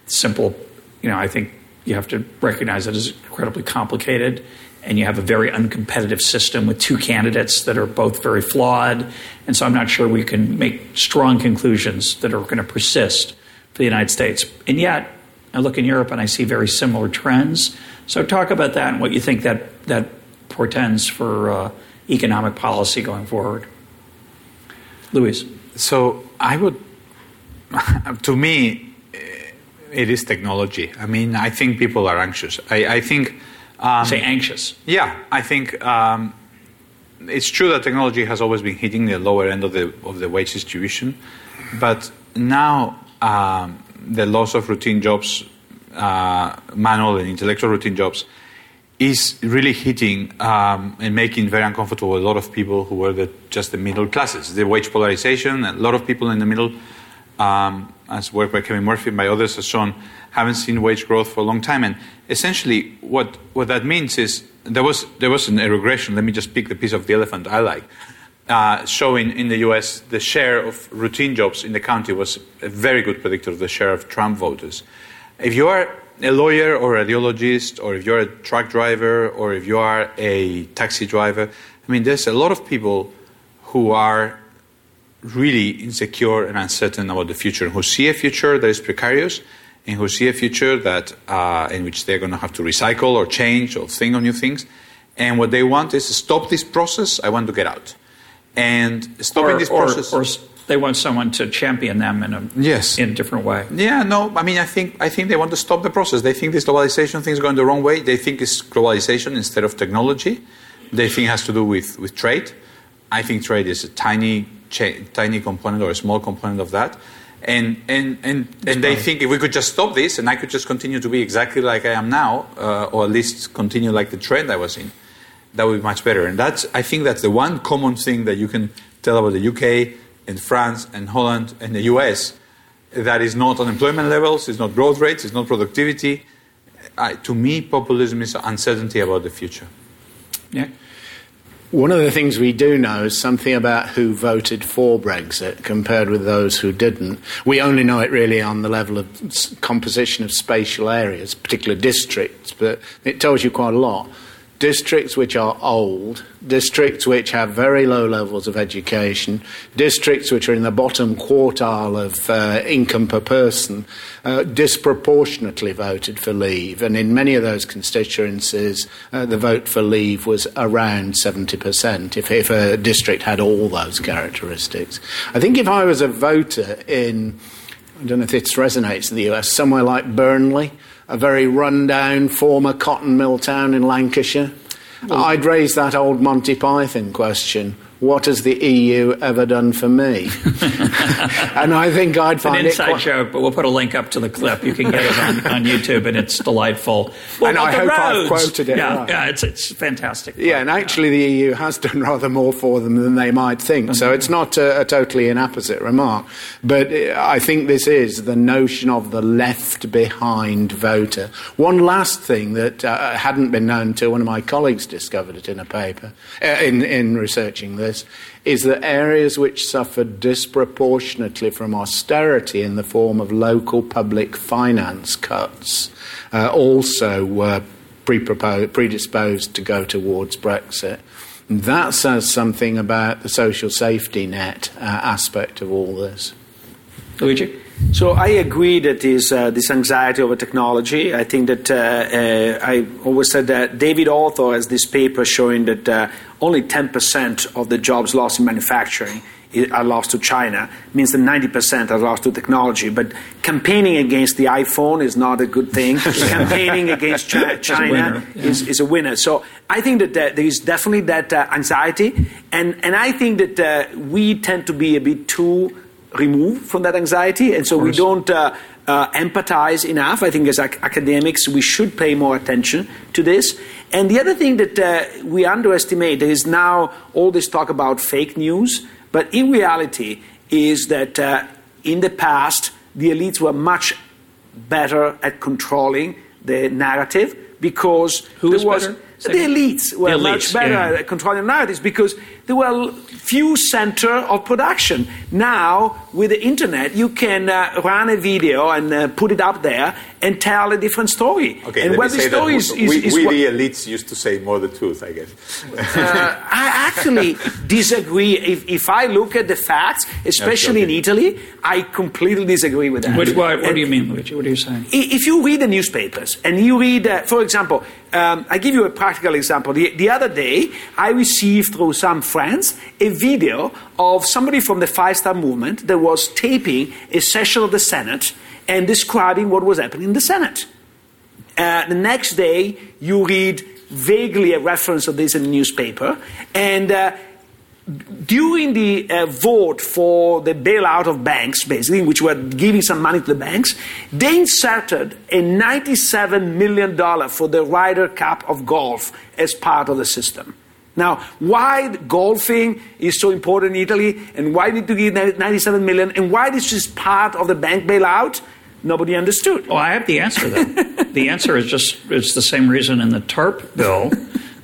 A: simple. You know, I think you have to recognize that is incredibly complicated and you have a very uncompetitive system with two candidates that are both very flawed. And so I'm not sure we can make strong conclusions that are going to persist for the United States. And yet, I look in Europe and I see very similar trends. So talk about that and what you think that, that portends for uh, economic policy going forward. Luis.
C: So I would, to me, it is technology. I mean, I think people are anxious. I, I think
A: um, Say anxious.
C: Yeah, I think um, it's true that technology has always been hitting the lower end of the of the wage distribution, but now um, the loss of routine jobs, uh, manual and intellectual routine jobs, is really hitting um, and making very uncomfortable a lot of people who were the, just the middle classes. The wage polarization, a lot of people in the middle, um, as work by Kevin Murphy and by others has shown, haven't seen wage growth for a long time. And essentially, what, what that means is there was, there was an, a regression. Let me just pick the piece of the elephant I like. Uh, showing in the US the share of routine jobs in the county was a very good predictor of the share of Trump voters. If you are a lawyer or a radiologist, or if you're a truck driver, or if you are a taxi driver, I mean, there's a lot of people who are really insecure and uncertain about the future, who see a future that is precarious, and who see a future that uh, in which they're going to have to recycle or change or think on new things. And what they want is to stop this process. I want to get out. And stopping
A: or,
C: this
A: or,
C: process.
A: Or they want someone to champion them in a
C: yes
A: in a different way.
C: Yeah, no. I mean, I think I think they want to stop the process. They think this globalization thing is going the wrong way. They think it's globalization instead of technology. They think it has to do with, with trade. I think trade is a tiny cha- tiny component or a small component of that And, and, and, and they think if we could just stop this and I could just continue to be exactly like I am now, uh, or at least continue like the trend I was in, that would be much better. And that's, I think that's the one common thing that you can tell about the UK and France and Holland and the US that is not unemployment levels, it's not growth rates, it's not productivity. Uh, to me, populism is uncertainty about the future.
A: Yeah.
B: One of the things we do know is something about who voted for Brexit compared with those who didn't. We only know it really on the level of composition of spatial areas, particular districts, but it tells you quite a lot districts which are old, districts which have very low levels of education, districts which are in the bottom quartile of uh, income per person, uh, disproportionately voted for leave. And in many of those constituencies, uh, the vote for leave was around 70% if, if a district had all those characteristics. I think if I was a voter in, I don't know if this resonates in the US, somewhere like Burnley, a very rundown former cotton mill town in Lancashire, oh. I'd raise that old Monty Python question what has the EU ever done for me? and I think I'd find it
A: an inside
B: it quite...
A: joke, but we'll put a link up to the clip. You can get it on, on YouTube, and it's delightful.
B: Well, and I hope roads. I've quoted it.
A: Yeah,
B: right.
A: yeah, it's it's fantastic.
B: Yeah, and actually, the EU has done rather more for them than they might think. So it's not a, a totally inapposite remark, but I think this is the notion of the left behind voter. One last thing that uh, hadn't been known until one of my colleagues discovered it in a paper uh, in in researching this this is that areas which suffered disproportionately from austerity in the form of local public finance cuts uh, also were predisposed to go towards Brexit. that says something about the social safety net uh, aspect of all this.
A: Luigi?
D: So I agree that is uh, this anxiety over technology. I think that uh, uh, I always said that David Autor has this paper showing that uh, only 10% of the jobs lost in manufacturing are lost to China. It means that 90% are lost to technology. But campaigning against the iPhone is not a good thing. campaigning against China, China yeah. is, is, a winner. So I think that uh, there is definitely that uh, anxiety, and and I think that we tend to be a bit too removed from that anxiety, and so we don't uh, uh, empathize enough. I think as ac- academics, we should pay more attention to this. And the other thing that uh, we underestimate is now all this talk about fake news, but in reality, is that uh, in the past, the elites were much better at controlling the narrative because
A: who was, was better?
D: The elites were the elites, much better yeah. at controlling narratives because there were few center of production. Now, with the internet, you can uh, run a video and uh, put it up there and tell a different story.
C: Okay,
D: and
C: let me say that is, is, we, is we what, the elites used to say more the truth, I guess.
D: uh, I actually disagree. If, if I look at the facts, especially in Italy, I completely disagree with that.
A: What, what, what do you mean, Luigi? What are you saying?
D: If you read the newspapers and you read, uh, for example, um, I give you a practical example. The, the other day, I received through some friends a video of somebody from the Five Star Movement that was taping a session of the Senate and describing what was happening in the Senate. Uh, the next day, you read vaguely a reference of this in the newspaper, and uh, during the uh, vote for the bailout of banks, basically, which were giving some money to the banks, they inserted a $97 million for the Ryder Cup of golf as part of the system. Now, why golfing is so important in Italy, and why did you give 97 million, and why this is part of the bank bailout? Nobody understood.
A: Oh, I have the answer. Though. the answer is just it's the same reason in the TARP bill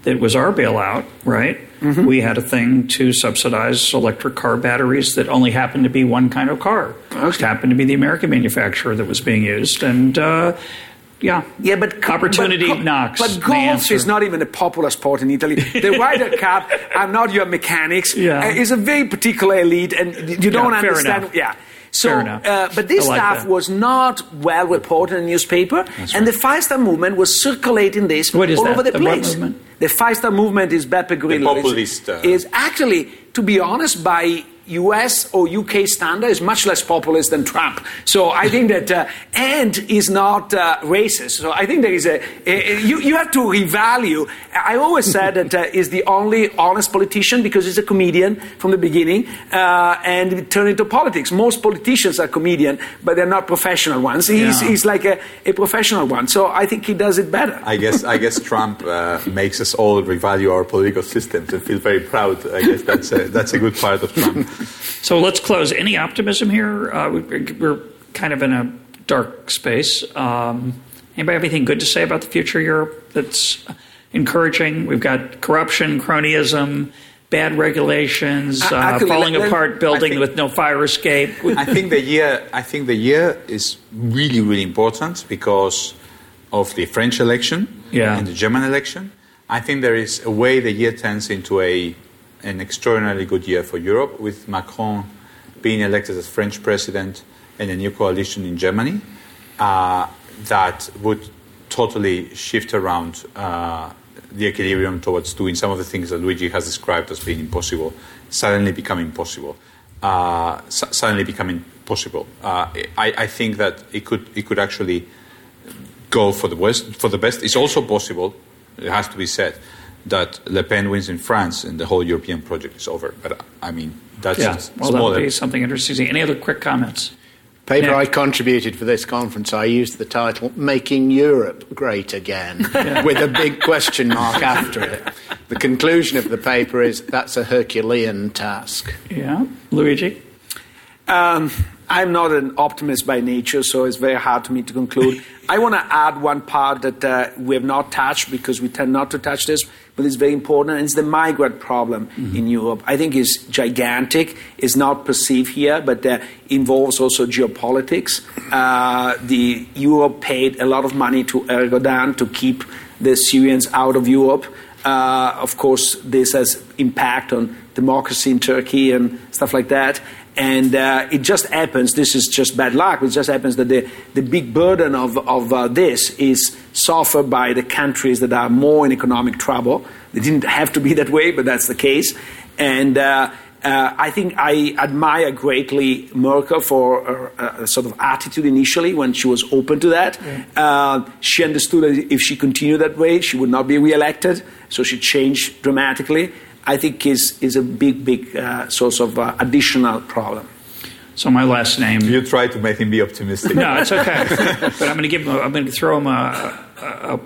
A: that was our bailout, right? Mm-hmm. We had a thing to subsidize electric car batteries that only happened to be one kind of car. Okay. It happened to be the American manufacturer that was being used, and. Uh, yeah,
D: yeah, but
A: opportunity
D: but,
A: knocks.
D: But golf is not even a popular sport in Italy. The Ryder Cup are not your mechanics.
A: Yeah, uh,
D: it's a very particular elite, and you don't
A: yeah,
D: understand.
A: Enough.
D: Yeah. So,
A: uh,
D: but this
A: like
D: stuff
A: that.
D: was not well reported in the newspaper,
A: That's
D: and
A: right.
D: the Five Star Movement was circulating this
A: What is
D: all
A: that?
D: over the,
A: The
D: place.
A: what movement?
D: The Five Star Movement is Beppe Grillo.
C: populist, uh,
D: Is actually, to be honest, by US or UK standard is much less populist than Trump. So I think that, uh, and is not uh, racist. So I think there is a, a, you, you have to revalue. I always said that uh, is the only honest politician because he's a comedian from the beginning uh, and turned into politics. Most politicians are comedian, but they're not professional ones. He's, yeah. he's like a, a, professional one. So I think he does it better.
C: I guess, I guess Trump uh, makes us all revalue our political systems and feel very proud. I guess that's a, that's a good part of Trump.
A: So let's close. Any optimism here? Uh, we're kind of in a dark space. Um, anybody have anything good to say about the future of Europe that's encouraging? We've got corruption, cronyism, bad regulations, uh, falling let, apart building think, with no fire escape.
C: I think the year. I think the year is really, really important because of the French election yeah. and the German election. I think there is a way the year turns into a an extraordinarily good year for Europe, with Macron being elected as French president and a new coalition in Germany uh, that would totally shift around uh, the equilibrium towards doing some of the things that Luigi has described as being impossible, suddenly becoming possible. Uh, suddenly becoming possible. Uh, I, I, think that it could it could actually go for the west for the best. It's also possible. It has to be said that Le Pen wins in France and the whole European project is over. But I mean, that's
A: yeah. well, that would be something interesting. Any other quick comments?
B: Paper yeah. I contributed for this conference, I used the title "Making Europe Great Again" with a big question mark after it. The conclusion of the paper is that's a Herculean task.
A: Yeah, Luigi.
D: Um, I'm not an optimist by nature, so it's very hard for me to conclude. I want to add one part that uh, we have not touched because we tend not to touch this, but it's very important, and it's the migrant problem mm-hmm. in Europe. I think it's gigantic. It's not perceived here, but uh, involves also geopolitics. Uh, the Europe paid a lot of money to Erdogan to keep the Syrians out of Europe. Uh, of course, this has impact on democracy in Turkey and stuff like that. And uh, it just happens, this is just bad luck, it just happens that the, the big burden of, of uh, this is suffered by the countries that are more in economic trouble. They didn't have to be that way, but that's the case. And uh, uh I think I admire greatly Merkel for her uh, sort of attitude initially when she was open to that. Yeah. Uh, she understood that if she continued that way, she would not be re-elected, so she changed dramatically. I think is, is a big, big uh, source of uh, additional problem.
A: So my last name.
C: You try to make him be optimistic.
A: no, it's okay. but I'm going to give him. A, I'm going to throw him a, a,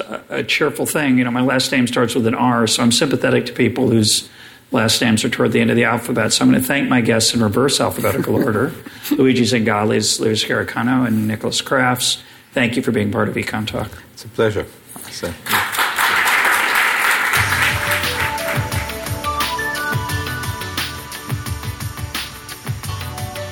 A: a, a, cheerful thing. You know, my last name starts with an R, so I'm sympathetic to people whose last names are toward the end of the alphabet. So I'm going to thank my guests in reverse alphabetical order: Luigi Zingales, Luis Garicano, and Nicholas Crafts. Thank you for being part of Econ Talk.
C: It's a pleasure.